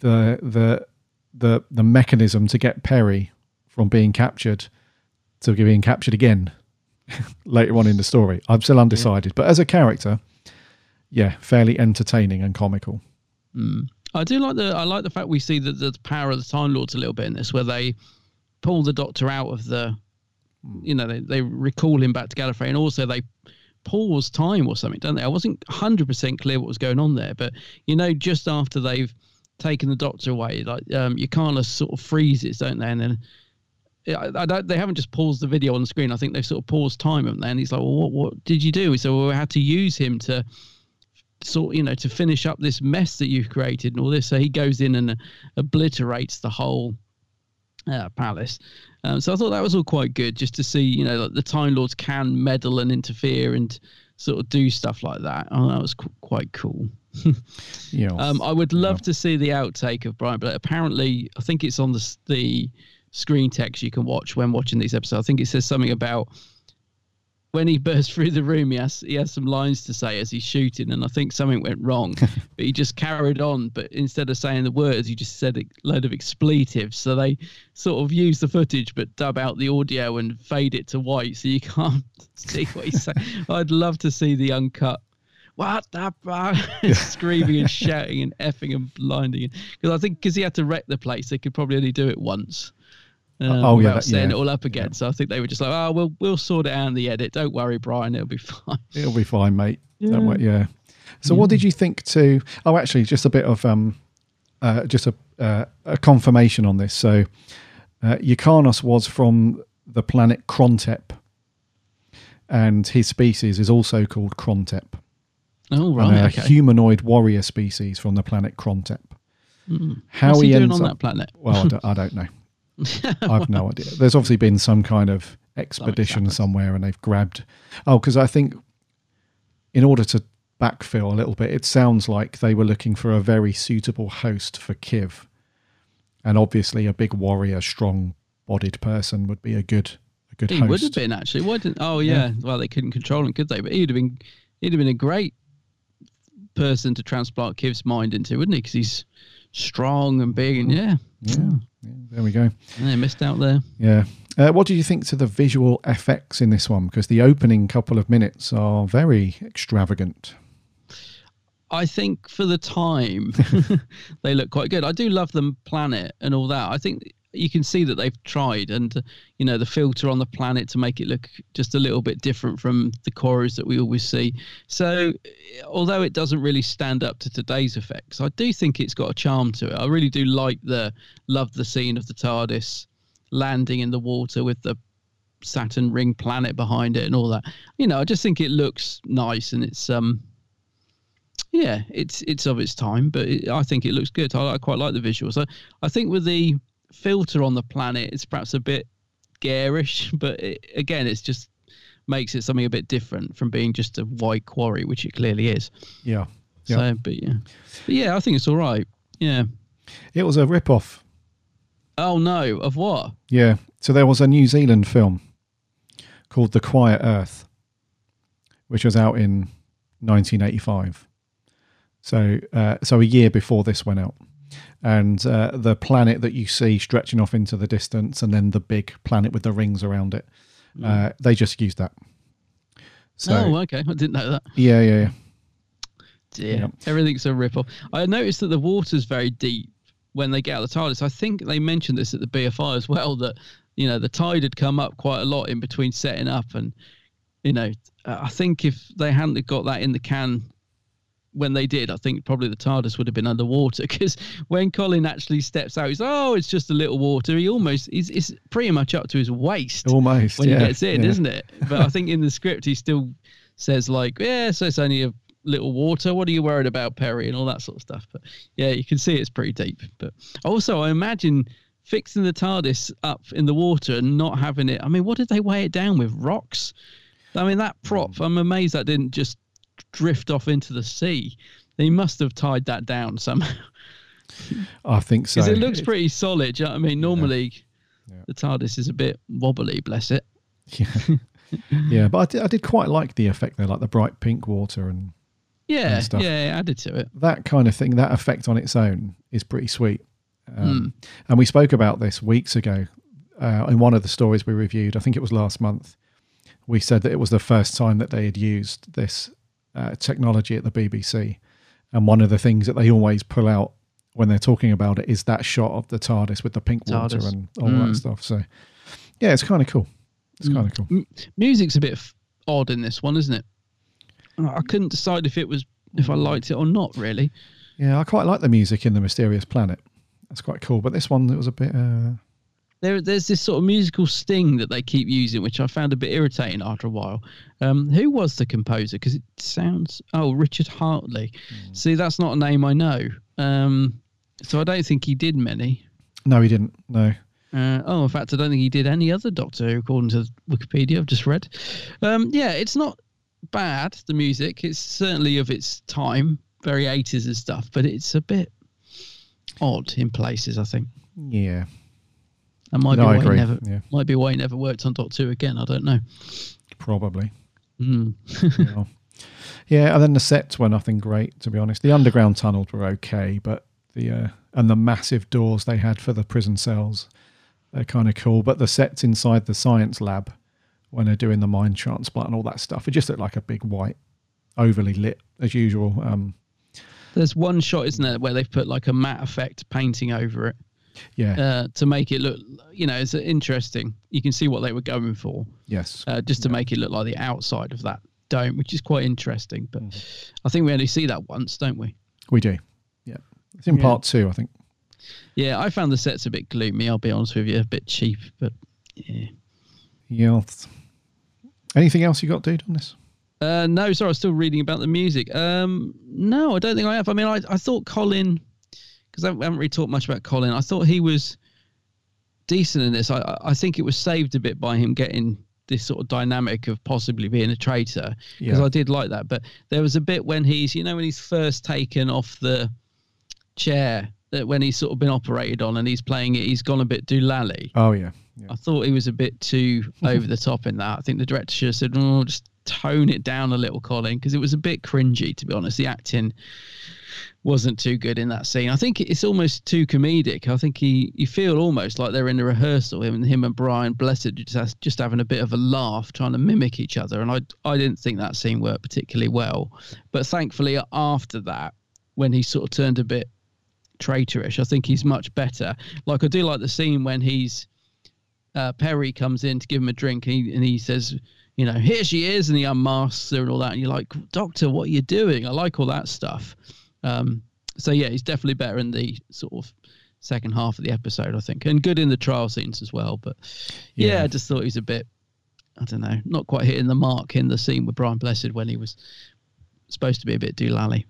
the the the the mechanism to get Peri from being captured to being captured again later on in the story. I'm still undecided, but as a character, yeah, fairly entertaining and comical. Mm. I do like the I like the fact we see that the power of the Time Lords a little bit in this, where they pull the Doctor out of the, you know, they, they recall him back to Gallifrey, and also they pause time or something, don't they? I wasn't hundred percent clear what was going on there, but you know, just after they've taken the Doctor away, like um, Yrcanos sort of freezes, don't they? And then I, don't. They haven't just paused the video on the screen. I think they've sort of paused time, haven't they? And he's like, "Well, what what did you do?" He said, "Well, we had to use him to." Sort you know to finish up this mess that you've created and all this so he goes in and uh, obliterates the whole uh, palace um, so i thought that was all quite good just to see you know like the time lords can meddle and interfere and sort of do stuff like that. Oh, that was qu- quite cool. Yeah. Um, I would love to see the outtake of Brian, but apparently, I think it's on the the screen text you can watch when watching these episodes. I think it says something about when he burst through the room. He has he has some lines to say as he's shooting, and I think something went wrong, but he just carried on. But instead of saying the words, he just said a load of expletives. So they sort of use the footage, but dub out the audio and fade it to white, so you can't see what he's saying. I'd love to see the uncut what the fuck? screaming and shouting and effing and blinding. Because I think because he had to wreck the place, they could probably only do it once. Um, Oh, yeah, without that- setting yeah. it all up again. So I think they were just like, oh, we'll we'll sort it out in the edit. Don't worry, Brian, it'll be fine. It'll be fine, mate. Don't Yeah. worry, yeah. So, what did you think to? Oh, actually, just a bit of um, uh, just a uh, a confirmation on this. So, uh, Yrcanos was from the planet Krontep, and his species is also called Krontep. Oh right, they're okay. a humanoid warrior species from the planet Krontep. Mm. How What's he doing ends on up- that planet? Well, I don't, I don't know. I've no idea. There's obviously been some kind of expedition somewhere, and they've grabbed. Oh, because I think in order to backfill a little bit, it sounds like they were looking for a very suitable host for Kiv, and obviously a big warrior, strong-bodied person would be a good a good He host. would have been actually. Why didn't? Oh yeah. Yeah. Well, they couldn't control him, could they? But he'd have been. He'd have been a great person to transplant Kiv's mind into, wouldn't he? Because he's strong and big, and yeah. Yeah, yeah, there we go. And they missed out there. Yeah. Uh, what do you think to the visual effects in this one? Because the opening couple of minutes are very extravagant. I think for the time, they look quite good. I do love the planet and all that. I think you can see that they've tried, and you know the filter on the planet to make it look just a little bit different from the chorus that we always see. So, although it doesn't really stand up to today's effects, I do think it's got a charm to it. I really do like the love the scene of the TARDIS landing in the water with the Saturn ring planet behind it and all that. You know, I just think it looks nice and it's um yeah, it's it's of its time, but it, I think it looks good. I, I quite like the visuals. I, I think with the filter on the planet, it's perhaps a bit garish, but it, again, it's just makes it something a bit different from being just a white quarry, which it clearly is. Yeah. So, Yeah. but yeah, but yeah, I think it's all right. Yeah. It was a rip-off. Oh no, of what? Yeah. So there was a New Zealand film called The Quiet Earth, which was out in 1985. So, uh, so a year before this went out, and uh, the planet that you see stretching off into the distance, and then the big planet with the rings around it, uh, they just used that. So, oh, okay. I didn't know that. yeah, yeah, yeah. Dear. Yep. Everything's a rip off. I noticed that the water's very deep when they get out of the TARDIS. I think they mentioned this at the BFI as well that, you know, the tide had come up quite a lot in between setting up. And, you know, I think if they hadn't got that in the can when they did, I think probably the TARDIS would have been underwater because when Colin actually steps out, he's oh, it's just a little water. He almost he's it's pretty much up to his waist Almost, when yeah, he gets in, yeah. isn't it? But I think in the script he still says like, yeah, so it's only a little water. What are you worried about, Peri, and all that sort of stuff. But yeah, you can see it's pretty deep. But also, I imagine fixing the TARDIS up in the water and not having it. I mean, what did they weigh it down with? Rocks. I mean, that prop. Mm. I'm amazed that didn't just drift off into the sea. They must have tied that down somehow. I think so. Because it looks pretty solid. you know I mean, normally yeah the TARDIS is a bit wobbly, bless it. yeah, yeah, but I did, I did quite like the effect there, like the bright pink water and Yeah, and stuff. yeah, added to it. that kind of thing, that effect on its own is pretty sweet. Um, Hmm. And we spoke about this weeks ago uh, in one of the stories we reviewed. I think it was last month. We said that it was the first time that they had used this uh, technology at the BBC. And one of the things that they always pull out when they're talking about it is that shot of the TARDIS with the pink water and all Mm. that stuff. So, yeah, it's kind of cool. It's kind of cool. M- music's a bit f- odd in this one, isn't it? I couldn't decide if it was if I liked it or not. Really, Yeah, I quite like the music in The Mysterious Planet. That's quite cool. But this one, it was a bit. Uh, there there's this sort of musical sting that they keep using, which I found a bit irritating after a while. Um, who was the composer? Because it sounds oh Richard Hartley. See, that's not a name I know. Um, so I don't think he did many. no, he didn't. No. Uh, oh, in fact, I don't think he did any other Doctor Who, according to Wikipedia. I've just read. Um, yeah, it's not bad. The music, it's certainly of its time, very 80s and stuff, but it's a bit odd in places. I think. Yeah. That might No, be why he agree, never yeah. might be why he never worked on Doctor Who again. I don't know. Probably. Mm. yeah. Yeah, and then the sets were nothing great, to be honest. The underground tunnels were okay, but the uh, and the massive doors they had for the prison cells, they're kind of cool. But the sets inside the science lab, when they're doing the mind transplant and all that stuff, it just looked like a big white, overly lit as usual. Um, There's one shot, isn't there, where they've put like a matte effect painting over it. Yeah. Uh, to make it look, you know, it's interesting. You can see what they were going for. yes. uh, just to make it look like the outside of that dome, which is quite interesting. But I think we only see that once, don't we? We do. Yeah. It's in Yeah. part two, I think. Yeah, I found the sets a bit gloomy. I'll be honest with you, a bit cheap. But yeah. Yeah. Anything else you got, dude, on this? Uh, no, sorry, I was still reading about the music. Um, no, I don't think I have. I mean, I, I thought Colin, because I haven't really talked much about Colin. I thought he was decent in this. I, I- think it was saved a bit by him getting this sort of dynamic of possibly being a traitor because Yeah. I did like that. But there was a bit when he's, you know, when he's first taken off the chair, that when he's sort of been operated on and he's playing it, he's gone a bit doolally. Oh, yeah. I thought he was a bit too over the top in that. I think the director should have said, "Oh, just tone it down a little, Colin," because it was a bit cringy, to be honest. The acting wasn't too good in that scene. I think it's almost too comedic. I think he, you feel almost like they're in a rehearsal. Him and him and Brian Blessed just just having a bit of a laugh, trying to mimic each other. And I, I didn't think that scene worked particularly well. But thankfully, after that, when he sort of turned a bit traitorish, I think he's much better. Like I do like the scene when he's uh, Peri comes in to give him a drink and he, and he says, you know, here she is, and he unmasks her and all that. And you're like, Doctor, what are you doing? I like all that stuff. Um, so yeah, he's definitely better in the sort of second half of the episode, I think, and good in the trial scenes as well. But yeah, Yeah. I just thought he's a bit, I don't know, not quite hitting the mark in the scene with Brian Blessed when he was supposed to be a bit doolally.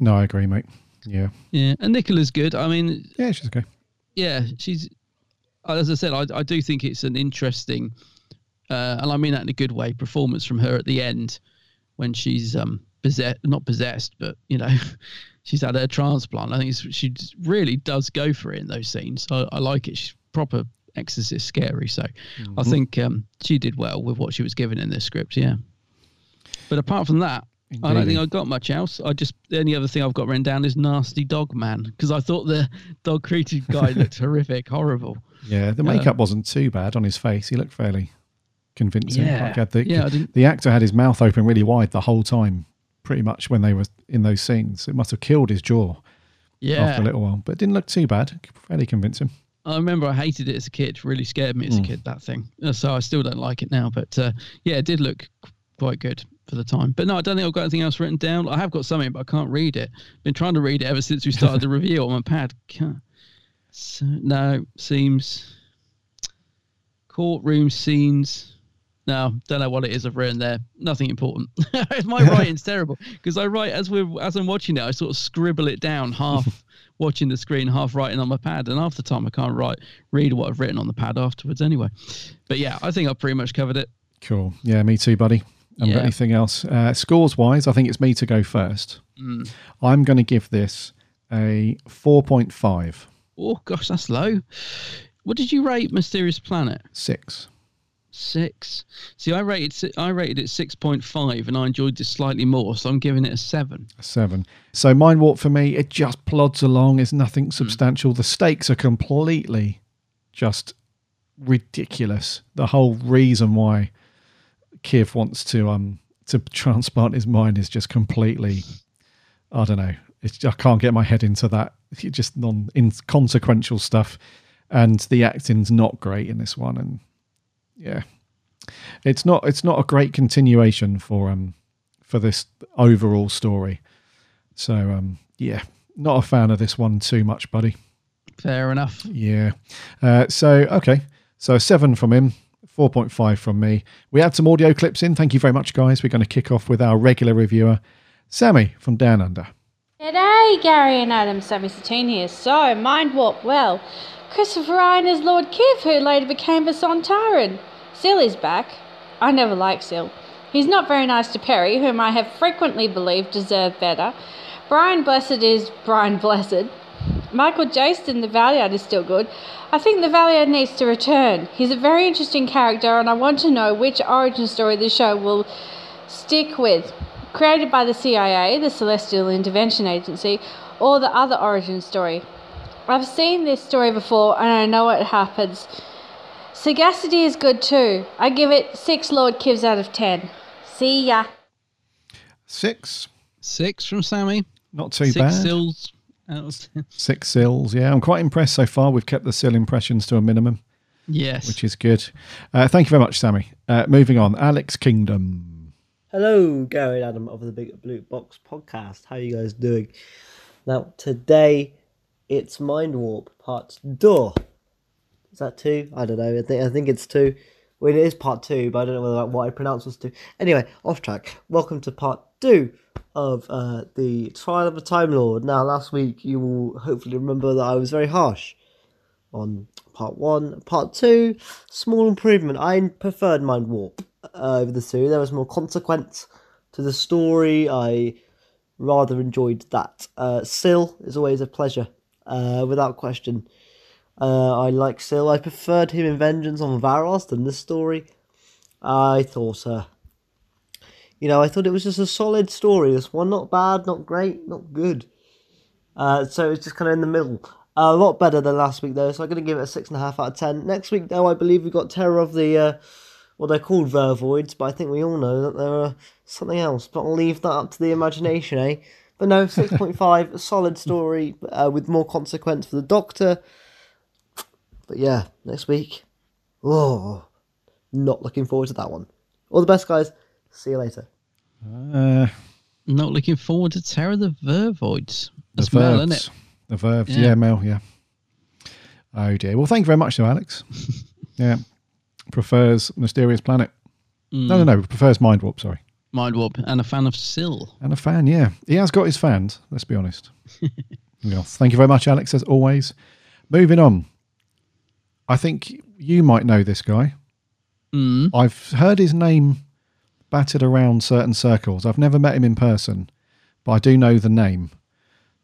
No, I agree, mate. Yeah. Yeah, and Nicola's good. I mean, Yeah, she's okay. yeah, she's as I said, I, I do think it's an interesting, uh, and I mean that in a good way, performance from her at the end when she's um possessed, not possessed, but you know, she's had her transplant. I think it's, she really does go for it in those scenes. I, I like it. She's proper exorcist scary. So I Mhm. think um, she did well with what she was given in this script. Yeah. But apart from that, I don't think I got much else. I just the only other thing I've got written down is nasty dog man because I thought the dog created guy looked horrific, horrible. Yeah, the Uh, makeup wasn't too bad on his face. He looked fairly convincing. Yeah. Like, the, Yeah, I didn't- the actor had his mouth open really wide the whole time, pretty much when they were in those scenes. It must have killed his jaw Yeah. after a little while, but it didn't look too bad. Fairly convincing. I remember I hated it as a kid. Really scared me as a Mm. kid. That thing. Uh, So I still don't like it now. But uh, yeah, it did look quite good for the time. But no, I don't think I've got anything else written down. I have got something, but I can't read it. Been trying to read it ever since we started the review on my pad. So, no, seems courtroom scenes. No, don't know what it is I've written there. Nothing important. My writing's terrible because I write as we're as I'm watching it. I sort of scribble it down, half watching the screen, half writing on my pad, and half the time I can't write read what I've written on the pad afterwards. Anyway, but yeah, I think I've pretty much covered it. Cool. Yeah, me too, buddy. Got Yeah. anything else. Uh, scores wise, I think it's me to go first. Mm. I'm going to give this a 4.5. Oh gosh, that's low. What did you rate Mysterious Planet? Six. Six. See, I rated I rated it six point five, and I enjoyed this slightly more, so I'm giving it a seven. A seven. So Mind Warp for me, it just plods along. It's Hmm. nothing substantial. The stakes are completely just ridiculous. The whole reason why Kiv wants to um to transplant his mind is just completely I don't know. It's I can't get my head into that. It's just non inconsequential stuff. And the acting's not great in this one and yeah. It's not it's not a great continuation for um for this overall story. So um yeah, not a fan of this one too much, buddy. Fair enough. Yeah. Uh, so okay, so seven from him, four point five from me. We had some audio clips in. Thank you very much, guys. We're going to kick off with our regular reviewer, Sammy from Down Under. G'day, Gary and Adam. Sammy Satine here. So, Mind Warp, well, Christopher Ryan is Lord Kiv, who later became a Sil is back. I never liked Sil. He's not very nice to Peri, whom I have frequently believed deserved better. Brian Blessed is Brian Blessed. Michael Jayston, the Valeyard, is still good. I think the Valeyard needs to return. He's a very interesting character, and I want to know which origin story the show will stick with. Created by the CIA, the Celestial Intervention Agency, or the other origin story. I've seen this story before, and I know what happens. Sagacity is good too. I give it six Lord Kivs out of ten. See ya. Six. Six from Sammy. Not too Six bad. Sils out of ten. Six sills. Yeah, I'm quite impressed so far. We've kept the Sil impressions to a minimum, Yes. which is good. Uh, thank you very much, Sammy. Uh, moving on. Alex Kingdom. Hello, Gary and Adam of the Big Blue Box podcast. How are you guys doing? Now, today it's Mind Warp Part 2. Is that two? I don't know. I think I think it's two. Well, it is part two, but I don't know whether what I pronounce was two. Anyway, off track. Welcome to part two of uh, the Trial of a Time Lord. Now, last week you will hopefully remember that I was very harsh on part one. Part two, small improvement. I preferred Mind Warp uh, over the two. There was more consequence to the story. I rather enjoyed that. Uh, Sil is always a pleasure, uh, without question. Uh, I like Sil. I preferred him in Vengeance on Varos than this story. I thought, uh, you know, I thought it was just a solid story. This one, not bad, not great, not good. Uh, so it's just kind of in the middle. a lot better than last week though, so I'm going to give it a six and a half out of ten. Next week though, I believe we've got Terror of the, uh, well they're called Vervoids, but I think we all know that they're uh, something else. But I'll leave that up to the imagination, eh? But no, six point five, solid story uh, with more consequence for the Doctor. But yeah, next week. Oh, not looking forward to that one. All the best, guys. See you later. Uh, Not looking forward to Terror of the Vervoids. the That's Mel, verbs. isn't it? The verbs. Yeah. Yeah. Mel. Yeah. Oh dear. Well, thank you very much, though, Alex. yeah. Prefers Mysterious Planet. No, no, no. Prefers Mind Warp. Sorry. Mind Warp and a fan of Sil. And a fan. Yeah, he has got his fans. Let's be honest. yes. Thank you very much, Alex, as always. Moving on. I think you might know this guy. Mm. I've heard his name battered around certain circles. I've never met him in person, but I do know the name.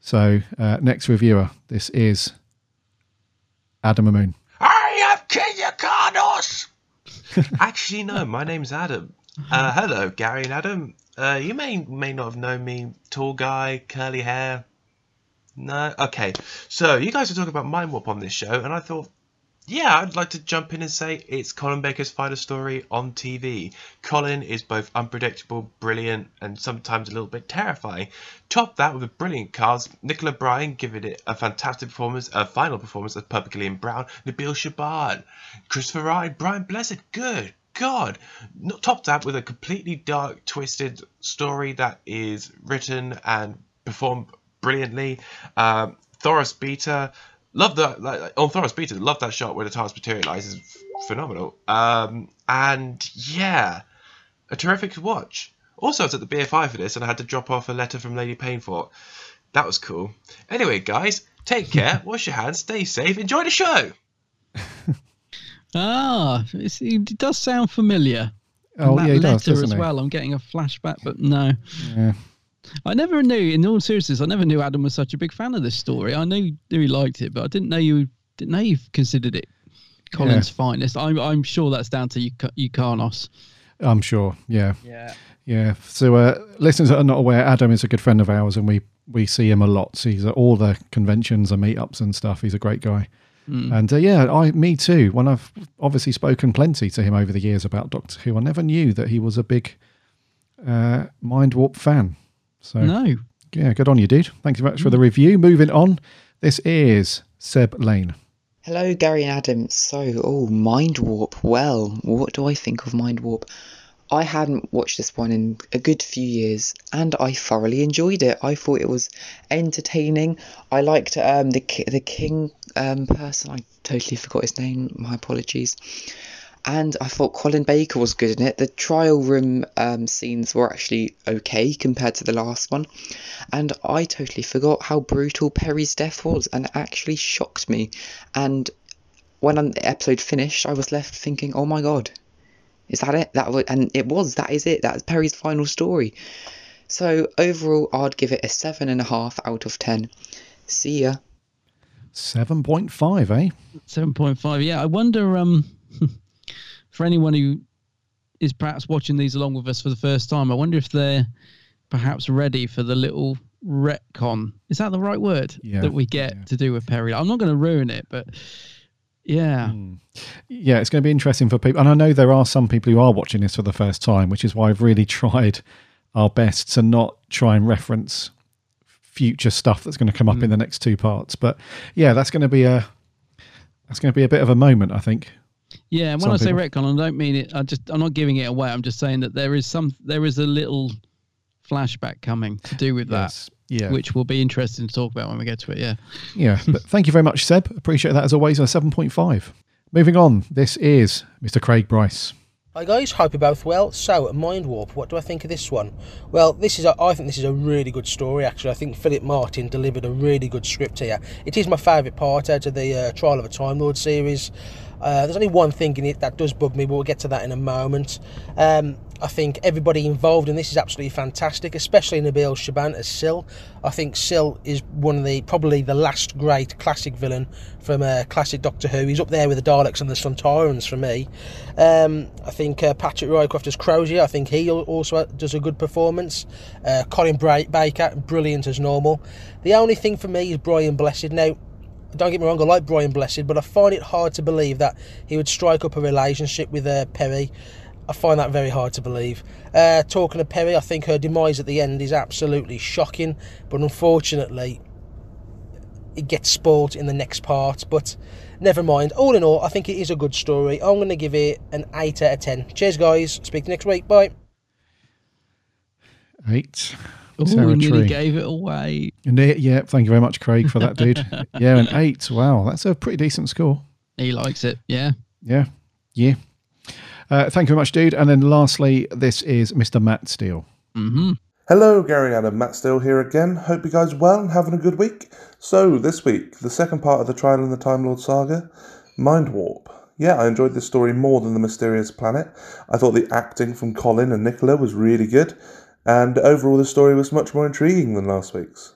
So, uh, next reviewer, this is Adam Amoon. I am King Cardos. Actually, no. My name's Adam. Uh, hello, Gary and Adam. Uh, you may may not have known me. Tall guy, curly hair. No. Okay. So you guys are talking about Mind Warp on this show, and I thought, yeah, I'd like to jump in and say it's Colin Baker's final story on TV. Colin is both unpredictable, brilliant, and sometimes a little bit terrifying. Top that with a brilliant cast. Nicola Bryant giving it a fantastic performance, a final performance as Purple Gillian Brown, Nabil Shaban, Christopher Ryan, Brian Blessed. Good God. Not top that with a completely dark, twisted story that is written and performed brilliantly. Um, Thoros Beta. Love that like, like, on Thoros Beta. Love that shot where the TARDIS materializes. Phenomenal. Um, and yeah, a terrific watch. Also, I was at the BFI for this, and I had to drop off a letter from Lady Peinforte. That was cool. Anyway, guys, take care. wash your hands. Stay safe. Enjoy the show. Ah, it does sound familiar. Oh, that yeah, he does, letter doesn't as he? well. I'm getting a flashback, but no. Yeah. I never knew, in all seriousness, I never knew Adam was such a big fan of this story. I knew, knew he liked it, but I didn't know you didn't know you considered it Colin's finest. I'm I'm sure that's down to Uk- Yrcanos. I'm sure. Yeah. Yeah. Yeah. So, uh, listeners that are not aware, Adam is a good friend of ours, and we we see him a lot. So he's at all the conventions and meetups and stuff. He's a great guy. Mm. And uh, yeah, I me too. When I've obviously spoken plenty to him over the years about Doctor Who, I never knew that he was a big uh, Mind Warp fan. So No. yeah, good on you, dude. Thanks very much for the review. Moving on, this is Seb Lane. Hello, Gary and Adam. So, oh, Mind Warp. Well, what do I think of Mind Warp? I hadn't watched this one in a good few years, and I thoroughly enjoyed it. I thought it was entertaining. I liked um, the the king um, person. I totally forgot his name. My apologies. And I thought Colin Baker was good in it. The trial room um, scenes were actually okay compared to the last one. And I totally forgot how brutal Peri's death was, and it actually shocked me. And when the episode finished, I was left thinking, oh my god, Is that it? That was, and it was. That is it. That's Peri's final story. So overall, I'd give it a seven and a half out of ten. See ya. 7.5, eh? Seven point five. Yeah, I wonder. Um, for anyone who is perhaps watching these along with us for the first time, I wonder if they're perhaps ready for the little retcon. Is that the right word Yeah, that we get to do with Peri? I'm not going to ruin it, but yeah, hmm. Yeah, it's going to be interesting for people. And I know there are some people who are watching this for the first time, which is why I've really tried our best to not try and reference future stuff that's going to come up in hmm. the next two parts. But yeah, that's going to be a that's going to be a bit of a moment, I think. Yeah. And when Some I say people. retcon, I don't mean it. I just I'm not giving it away. I'm just saying that there is some there is a little flashback coming to do with that. Yes, yeah. which will be interesting to talk about when we get to it. Yeah. Yeah, but thank you very much, Seb. Appreciate that as always. A 7.5. Moving on, this is Mr. Craig Bryce. Hi guys, hope you're both well. So, Mind Warp, what do I think of this one? Well, this is a, I think this is a really good story. Actually, I think Philip Martin delivered a really good script here. It is my favourite part out of the uh, Trial of a Time Lord series. Uh, there's only one thing in it that does bug me, but we'll get to that in a moment. Um, I think everybody involved in this is absolutely fantastic, especially Nabil Shaban as Sil. I think Sil is one of the probably the last great classic villain from uh, classic Doctor Who. He's up there with the Daleks and the Sontarans for me. Um, I think uh, Patrick Ryecart as Crozier. I think he also does a good performance. Uh, Colin Bra- Baker, brilliant as normal. The only thing for me is Brian Blessed. Now, don't get me wrong, I like Brian Blessed, but I find it hard to believe that he would strike up a relationship with uh, Peri. I find that very hard to believe. Uh, talking of Peri, I think her demise at the end is absolutely shocking, but unfortunately, it gets spoilt in the next part. But never mind. All in all, I think it is a good story. I'm going to give it an 8 out of 10. Cheers, guys. Speak to you next week. Bye. Eight. Ooh, we territory. nearly gave it away. And it- yeah, thank you very much, Craig, for that, dude. yeah, an eight. Wow, that's a pretty decent score. He likes it. Yeah. Yeah, yeah. Uh, thank you very much, dude. And then lastly, this is Mr. Matt Steele. Mm-hmm. Hello, Gary Adam, Matt Steele here again. Hope you guys well and having a good week. So, this week, the second part of the Trial in the Time Lord saga, Mind Warp. Yeah, I enjoyed this story more than The Mysterious Planet. I thought the acting from Colin and Nicola was really good, and overall the story was much more intriguing than last week's.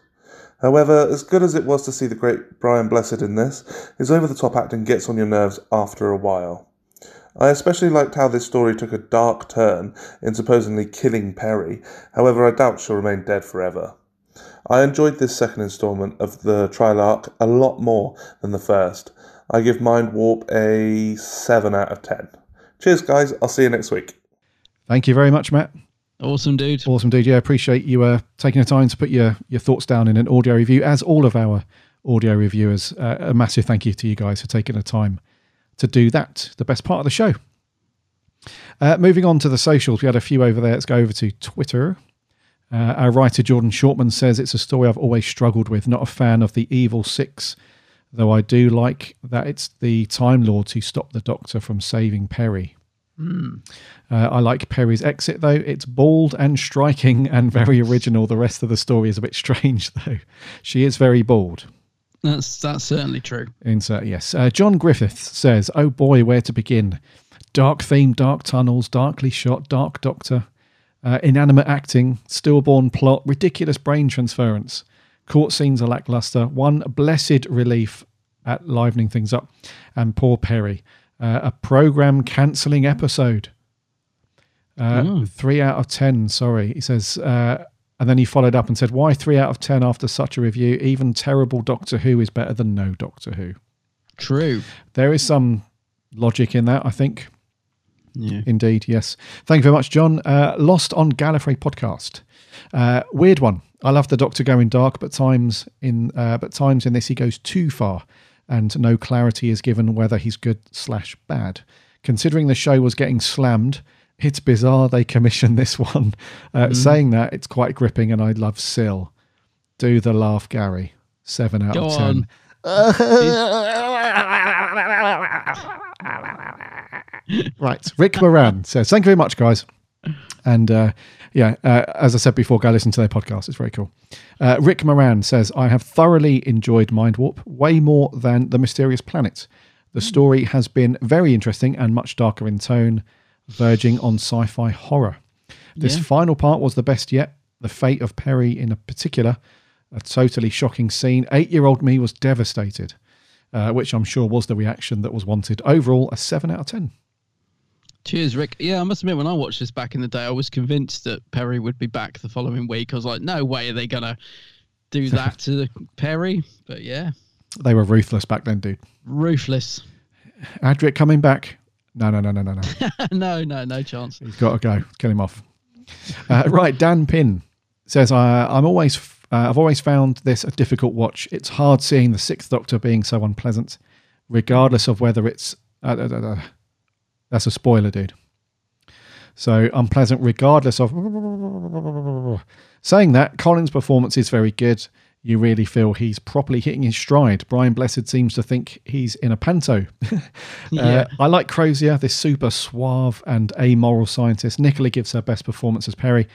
However, as good as it was to see the great Brian Blessed in this, his over the top acting gets on your nerves after a while. I especially liked how this story took a dark turn in supposedly killing Peri, however, I doubt she'll remain dead forever. I enjoyed this second instalment of the trial arc a lot more than the first. I give Mind Warp a 7 out of 10. Cheers, guys. I'll see you next week. Thank you very much, Matt. Awesome, dude. Awesome, dude. Yeah, appreciate you uh, taking the time to put your, your thoughts down in an audio review, as all of our audio reviewers. Uh, a massive thank you to you guys for taking the time to do that. The best part of the show. Uh, moving on to the socials, we had a few over there. Let's go over to Twitter. Uh, our writer Jordan Shortman says it's a story I've always struggled with. Not a fan of the Evil Six, though I do like that it's the Time Lords who stop the Doctor from saving Peri. Mm. Uh, I like Peri's exit, though. It's bald and striking and very original. The rest of the story is a bit strange, though. She is very bald. That's that's certainly true. Insert yes. Uh, John Griffith says, "Oh boy, where to begin? Dark theme, dark tunnels, darkly shot, dark Doctor, uh, inanimate acting, stillborn plot, ridiculous brain transference. Court scenes are lackluster. One blessed relief at livening things up, and poor Peri, uh, a program cancelling episode. Uh, Mm. Three out of ten. Sorry, he says." Uh, and then he followed up and said, Why three out of 10 after such a review? Even terrible Doctor Who is better than no Doctor Who. True. There is some logic in that, I think. Yeah. Indeed, yes. Thank you very much, John. Uh, Lost on Gallifrey podcast. Uh, weird one. I love the Doctor going dark, but times in uh, but times in this he goes too far, and no clarity is given whether he's good slash bad. Considering the show was getting slammed, it's bizarre they commissioned this one. Uh, Mm. Saying that, it's quite gripping, and I love Sil. Do the laugh, Gary. Seven out Go of ten. right. Rick Moran says, Thank you very much, guys. And uh, yeah, uh, as I said before, go listen to their podcast. It's very cool. Uh, Rick Moran says, I have thoroughly enjoyed Mind Warp way more than The Mysterious Planet. The story has been very interesting and much darker in tone. verging on sci fi horror. This Yeah. final part was the best yet. The fate of Perry, in a particular, a totally shocking scene. Eight year old me was devastated, uh, which I'm sure was the reaction that was wanted. Overall, a 7 out of 10. Cheers, Rick. Yeah, I must admit, when I watched this back in the day, I was convinced that Peri would be back the following week. I was like, no way are they going to do that to Peri. But yeah, They were ruthless back then, dude. ruthless. Adric coming back. No, no, no, no, no, no. no, no, no chance. He's got to go. Kill him off. Uh, right, Dan Pin says, uh, "I'm always, f- uh, I've always found this a difficult watch. It's hard seeing the Sixth Doctor being so unpleasant, regardless of whether it's. That's a spoiler, dude. So unpleasant, regardless of. Saying that, Colin's performance is very good. You really feel he's properly hitting his stride. Brian Blessed seems to think he's in a panto. Yeah. Uh, I like Crozier, this super suave and amoral scientist. Nicola gives her best performance as Peri,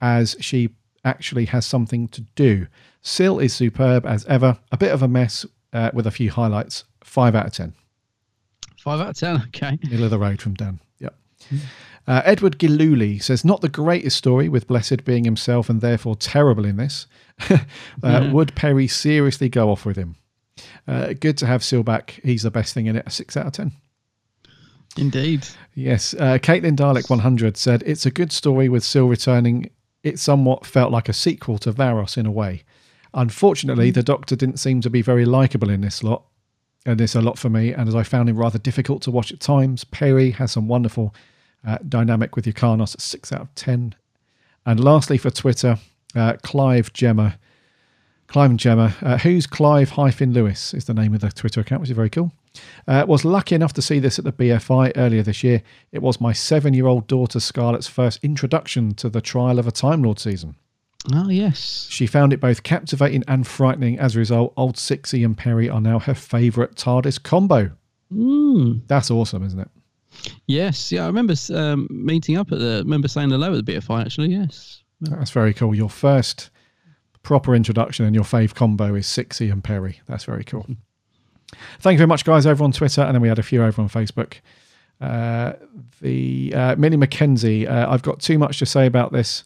as she actually has something to do. Sil is superb as ever. A bit of a mess uh, with a few highlights. Five out of ten. Five out of ten. Okay. Middle of the road from Dan. Yep. Uh, Edward Giluli says, not the greatest story, with Blessed being himself and therefore terrible in this. uh, Mhm. Would Peri seriously go off with him? Uh, good to have Sil back. He's the best thing in it. A six out of ten. Indeed. Yes. Uh, Caitlin Dalek 100 said, It's a good story with Sil returning. It somewhat felt like a sequel to Varos in a way. Unfortunately, the Doctor didn't seem to be very likable in this lot. And this a lot for me, and as I found him rather difficult to watch at times. Peri has some wonderful uh, dynamic with Yrcanos 6 out of 10. And lastly, for Twitter, uh, Clive Gemma. Clive and Gemma, uh, who's Clive hyphen Lewis is the name of the Twitter account, which is very cool. Uh, was lucky enough to see this at the BFI earlier this year. It was my seven year old daughter Scarlett's first introduction to the Trial of a Time Lord season. Oh, yes. She found it both captivating and frightening. As a result, Old Sixie and Peri are now her favourite TARDIS combo. Mm. That's awesome, isn't it? Yes. Yeah, I remember um, meeting up at the. remember saying hello at the BFI, actually. Yes. That's very cool. Your first proper introduction and your fave combo is Sixie and Peri. That's very cool. Thank you very much, guys, over on Twitter. And then we had a few over on Facebook. Uh, the uh, Millie McKenzie, uh, I've got too much to say about this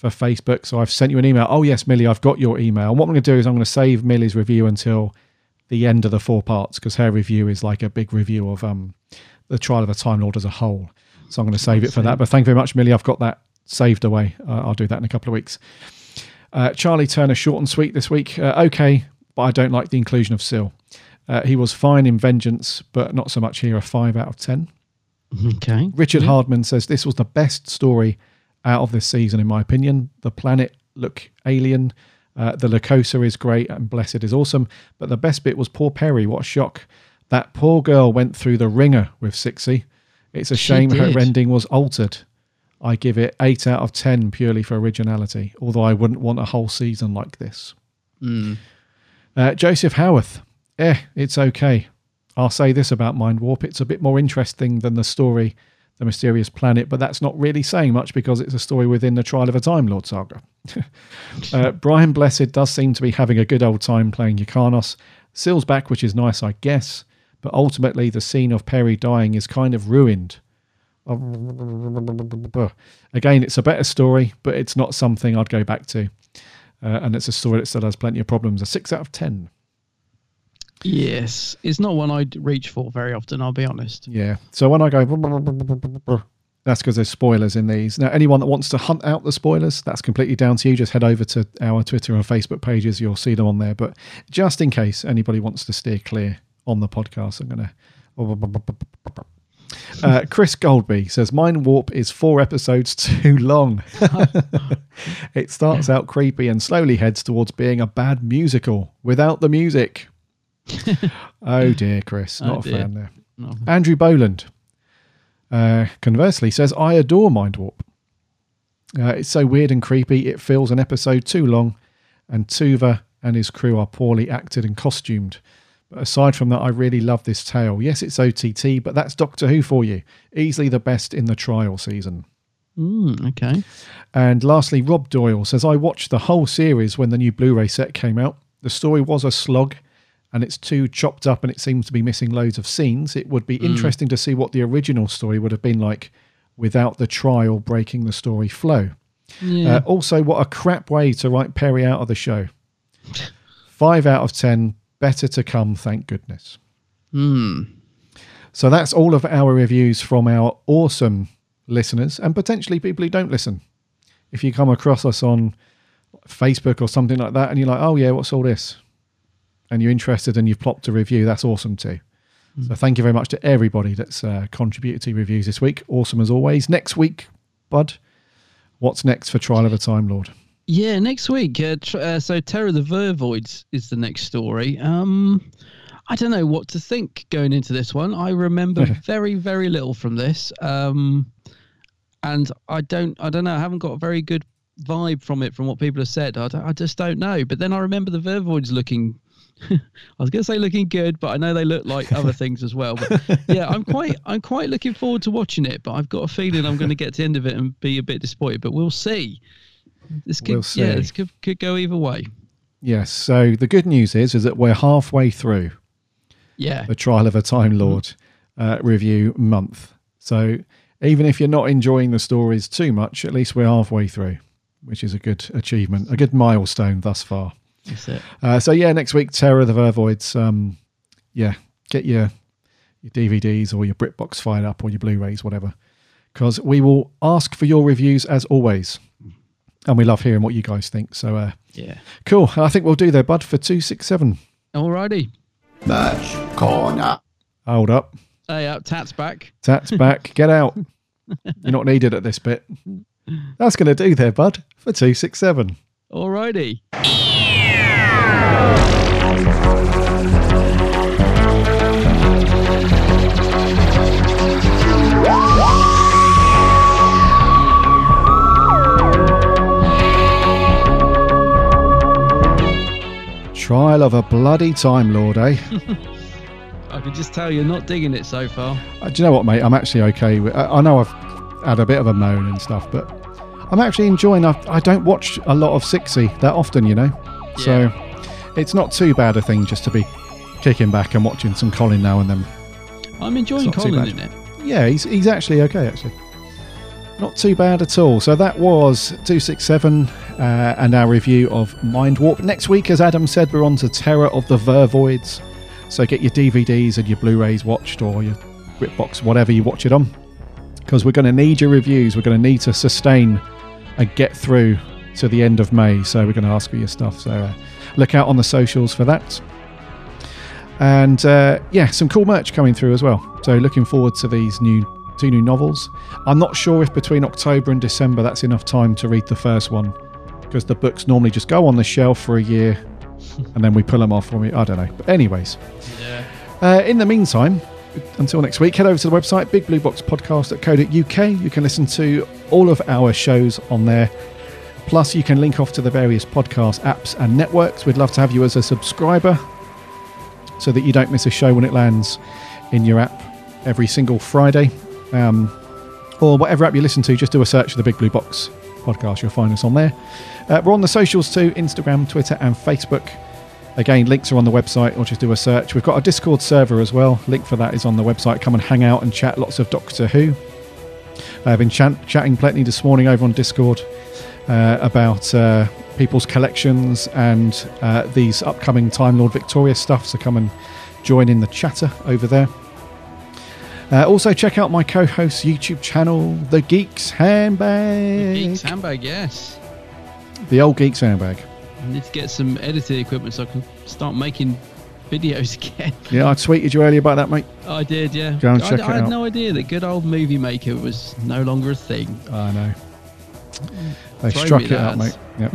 for Facebook, so I've sent you an email. Oh, yes, Millie, I've got your email. And what I'm going to do is I'm going to save Millie's review until the end of the four parts because her review is like a big review of um, the Trial of the Time Lord as a whole. So I'm going to save it for that. But thank you very much, Millie. I've got that saved away. Uh, I'll do that in a couple of weeks. Uh, Charlie Turner, short and sweet this week. Uh, okay, but I don't like the inclusion of Sil. Uh, he was fine in Vengeance, but not so much here. A five out of ten. Okay. Richard Yeah. Hardman says this was the best story out of this season, in my opinion. The planet look alien. Uh, the Lukoser is great and Blessed is awesome. But the best bit was poor Peri. What a shock. That poor girl went through the ringer with Sixie. It's a She shame her did. ending was altered. I give it 8 out of 10 purely for originality, although I wouldn't want a whole season like this. Mm. Uh, Joseph Howarth. Eh, it's okay. I'll say this about Mindwarp. It's a bit more interesting than the story, The Mysterious Planet, but that's not really saying much because it's a story within the Trial of a Time Lord saga. uh, Brian Blessed does seem to be having a good old time playing Yrcanos. Sil's back, which is nice, I guess, but ultimately the scene of Peri dying is kind of ruined. Again, it's a better story, but it's not something I'd go back to. Uh, and it's a story that still has plenty of problems. A 6 out of 10. Yes. It's not one I'd reach for very often, I'll be honest. Yeah. So when I go, that's because there's spoilers in these. Now, anyone that wants to hunt out the spoilers, that's completely down to you. Just head over to our Twitter and Facebook pages. You'll see them on there. But just in case anybody wants to steer clear on the podcast, I'm going to. Uh, Chris Goldby says Mindwarp is four episodes too long. it starts out creepy and slowly heads towards being a bad musical without the music. Oh dear, Chris, Oh not a dear. fan there. No. Andrew Boland, uh, conversely, says I adore Mindwarp. Uh, it's so weird and creepy. It feels an episode too long, and Tuza and his crew are poorly acted and costumed. But aside from that, I really love this tale. Yes, it's OTT, but that's Doctor Who for you. Easily the best in the trial season. Mm, okay. And lastly, Rob Doyle says, I watched the whole series when the new Blu ray set came out. The story was a slog and it's too chopped up and it seems to be missing loads of scenes. It would be Mm. interesting to see what the original story would have been like without the trial breaking the story flow. Yeah. Uh, also, what a crap way to write Peri out of the show. Five out of ten. Better to come, thank goodness. Hmm. So that's all of our reviews from our awesome listeners and potentially people who don't listen. If you come across us on Facebook or something like that and you're like, oh, yeah, what's all this? And you're interested and you've plopped a review, that's awesome too. So thank you very much to everybody that's uh, contributed to reviews this week. Awesome as always. Next week, Bud, what's next for Trial of a Time Lord? Yeah, next week. Uh, tr- uh, so Terror the Vervoids is the next story. Um, I don't know what to think going into this one. I remember very, very little from this, um, and I don't, I don't know. I haven't got a very good vibe from it from what people have said. I, I just don't know. But then I remember the Vervoids looking. I was going to say looking good, but I know they look like other things as well. But yeah, I'm quite, I'm quite looking forward to watching it. But I've got a feeling I'm going to get to the end of it and be a bit disappointed. But we'll see. This could, We'll yeah, this could, could go either way. Yes. So the good news is, is that we're halfway through. Yeah. the Trial of a Time Lord uh, review month. So even if you're not enjoying the stories too much, at least we're halfway through, which is a good achievement, a good milestone thus far. That's it. Uh, so yeah, next week, Terror of the Vervoids. Um, yeah, get your your DVDs or your BritBox fired up or your Blu-rays, whatever, because we will ask for your reviews as always, and we love hearing what you guys think. So uh, Yeah. cool. I think we'll do there, bud, for two six seven. Alrighty. Merch corner. Hold up. Hey, up, Tat's back. Tats back. Get out. You're not needed at this bit. That's going to do there, bud, for 267. Alrighty. Trial of a bloody Time Lord, eh? I can just tell you're not digging it so far. Uh, do you know what, mate? I'm actually okay with. I, I know I've had a bit of a moan and stuff, but I'm actually enjoying. I, I don't watch a lot of Sixy that often, you know, so it's not too bad a thing just to be kicking back and watching some Colin now and then. I'm enjoying It's not too Colin in it. Yeah, he's he's actually okay. Actually, not too bad at all. So that was two six seven, uh, and our review of Mindwarp. Next week, as Adam said, we're on to Terror of the Vervoids. So get your DVDs and your Blu-rays watched, or your BritBox, whatever you watch it on, because we're going to need your reviews. We're going to need to sustain and get through to the end of May. So we're going to ask for your stuff. So uh, look out on the socials for that. And uh, yeah, some cool merch coming through as well. So looking forward to these new two new novels. I'm not sure if between October and December that's enough time to read the first one because the books normally just go on the shelf for a year and then we pull them off when we I don't know. But anyways, Yeah. uh, in the meantime, until next week, head over to the website bigblueboxpodcast.co.uk. You can listen to all of our shows on there. Plus, you can link off to the various podcast apps and networks. We'd love to have you as a subscriber so that you don't miss a show when it lands in your app every single Friday. Um, or whatever app you listen to, just do a search for the Big Blue Box podcast. You'll find us on there. Uh, we're on the socials too Instagram, Twitter, and Facebook. Again, links are on the website, or just do a search. We've got a Discord server as well. Link for that is on the website. Come and hang out and chat lots of Doctor Who. I've been chat- chatting plenty this morning over on Discord about uh, people's collections and uh, these upcoming Time Lord Victorious stuff. So come and join in the chatter over there. Uh, also, check out my co host's YouTube channel, The Geeks Handbag. The Geeks handbag, yes. The old Geeks Handbag. I need to get some editing equipment so I can start making videos again. Yeah, I tweeted you earlier about that, mate. I did, yeah. Go and I, check I it had out. no idea that good old movie maker was no longer a thing. I know. They Throw struck it out, mate. Yep.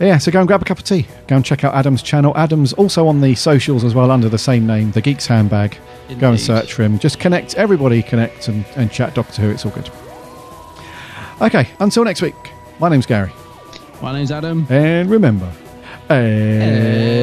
yeah, so go and grab a cup of tea. Go and check out Adam's channel. Adam's also on the socials as well under the same name, The Geek's Handbag. Indeed. Go and search for him. Just connect, everybody connect and, and chat Doctor Who. It's all good. Okay, until next week, my name's Gary. My name's Adam. And remember, and...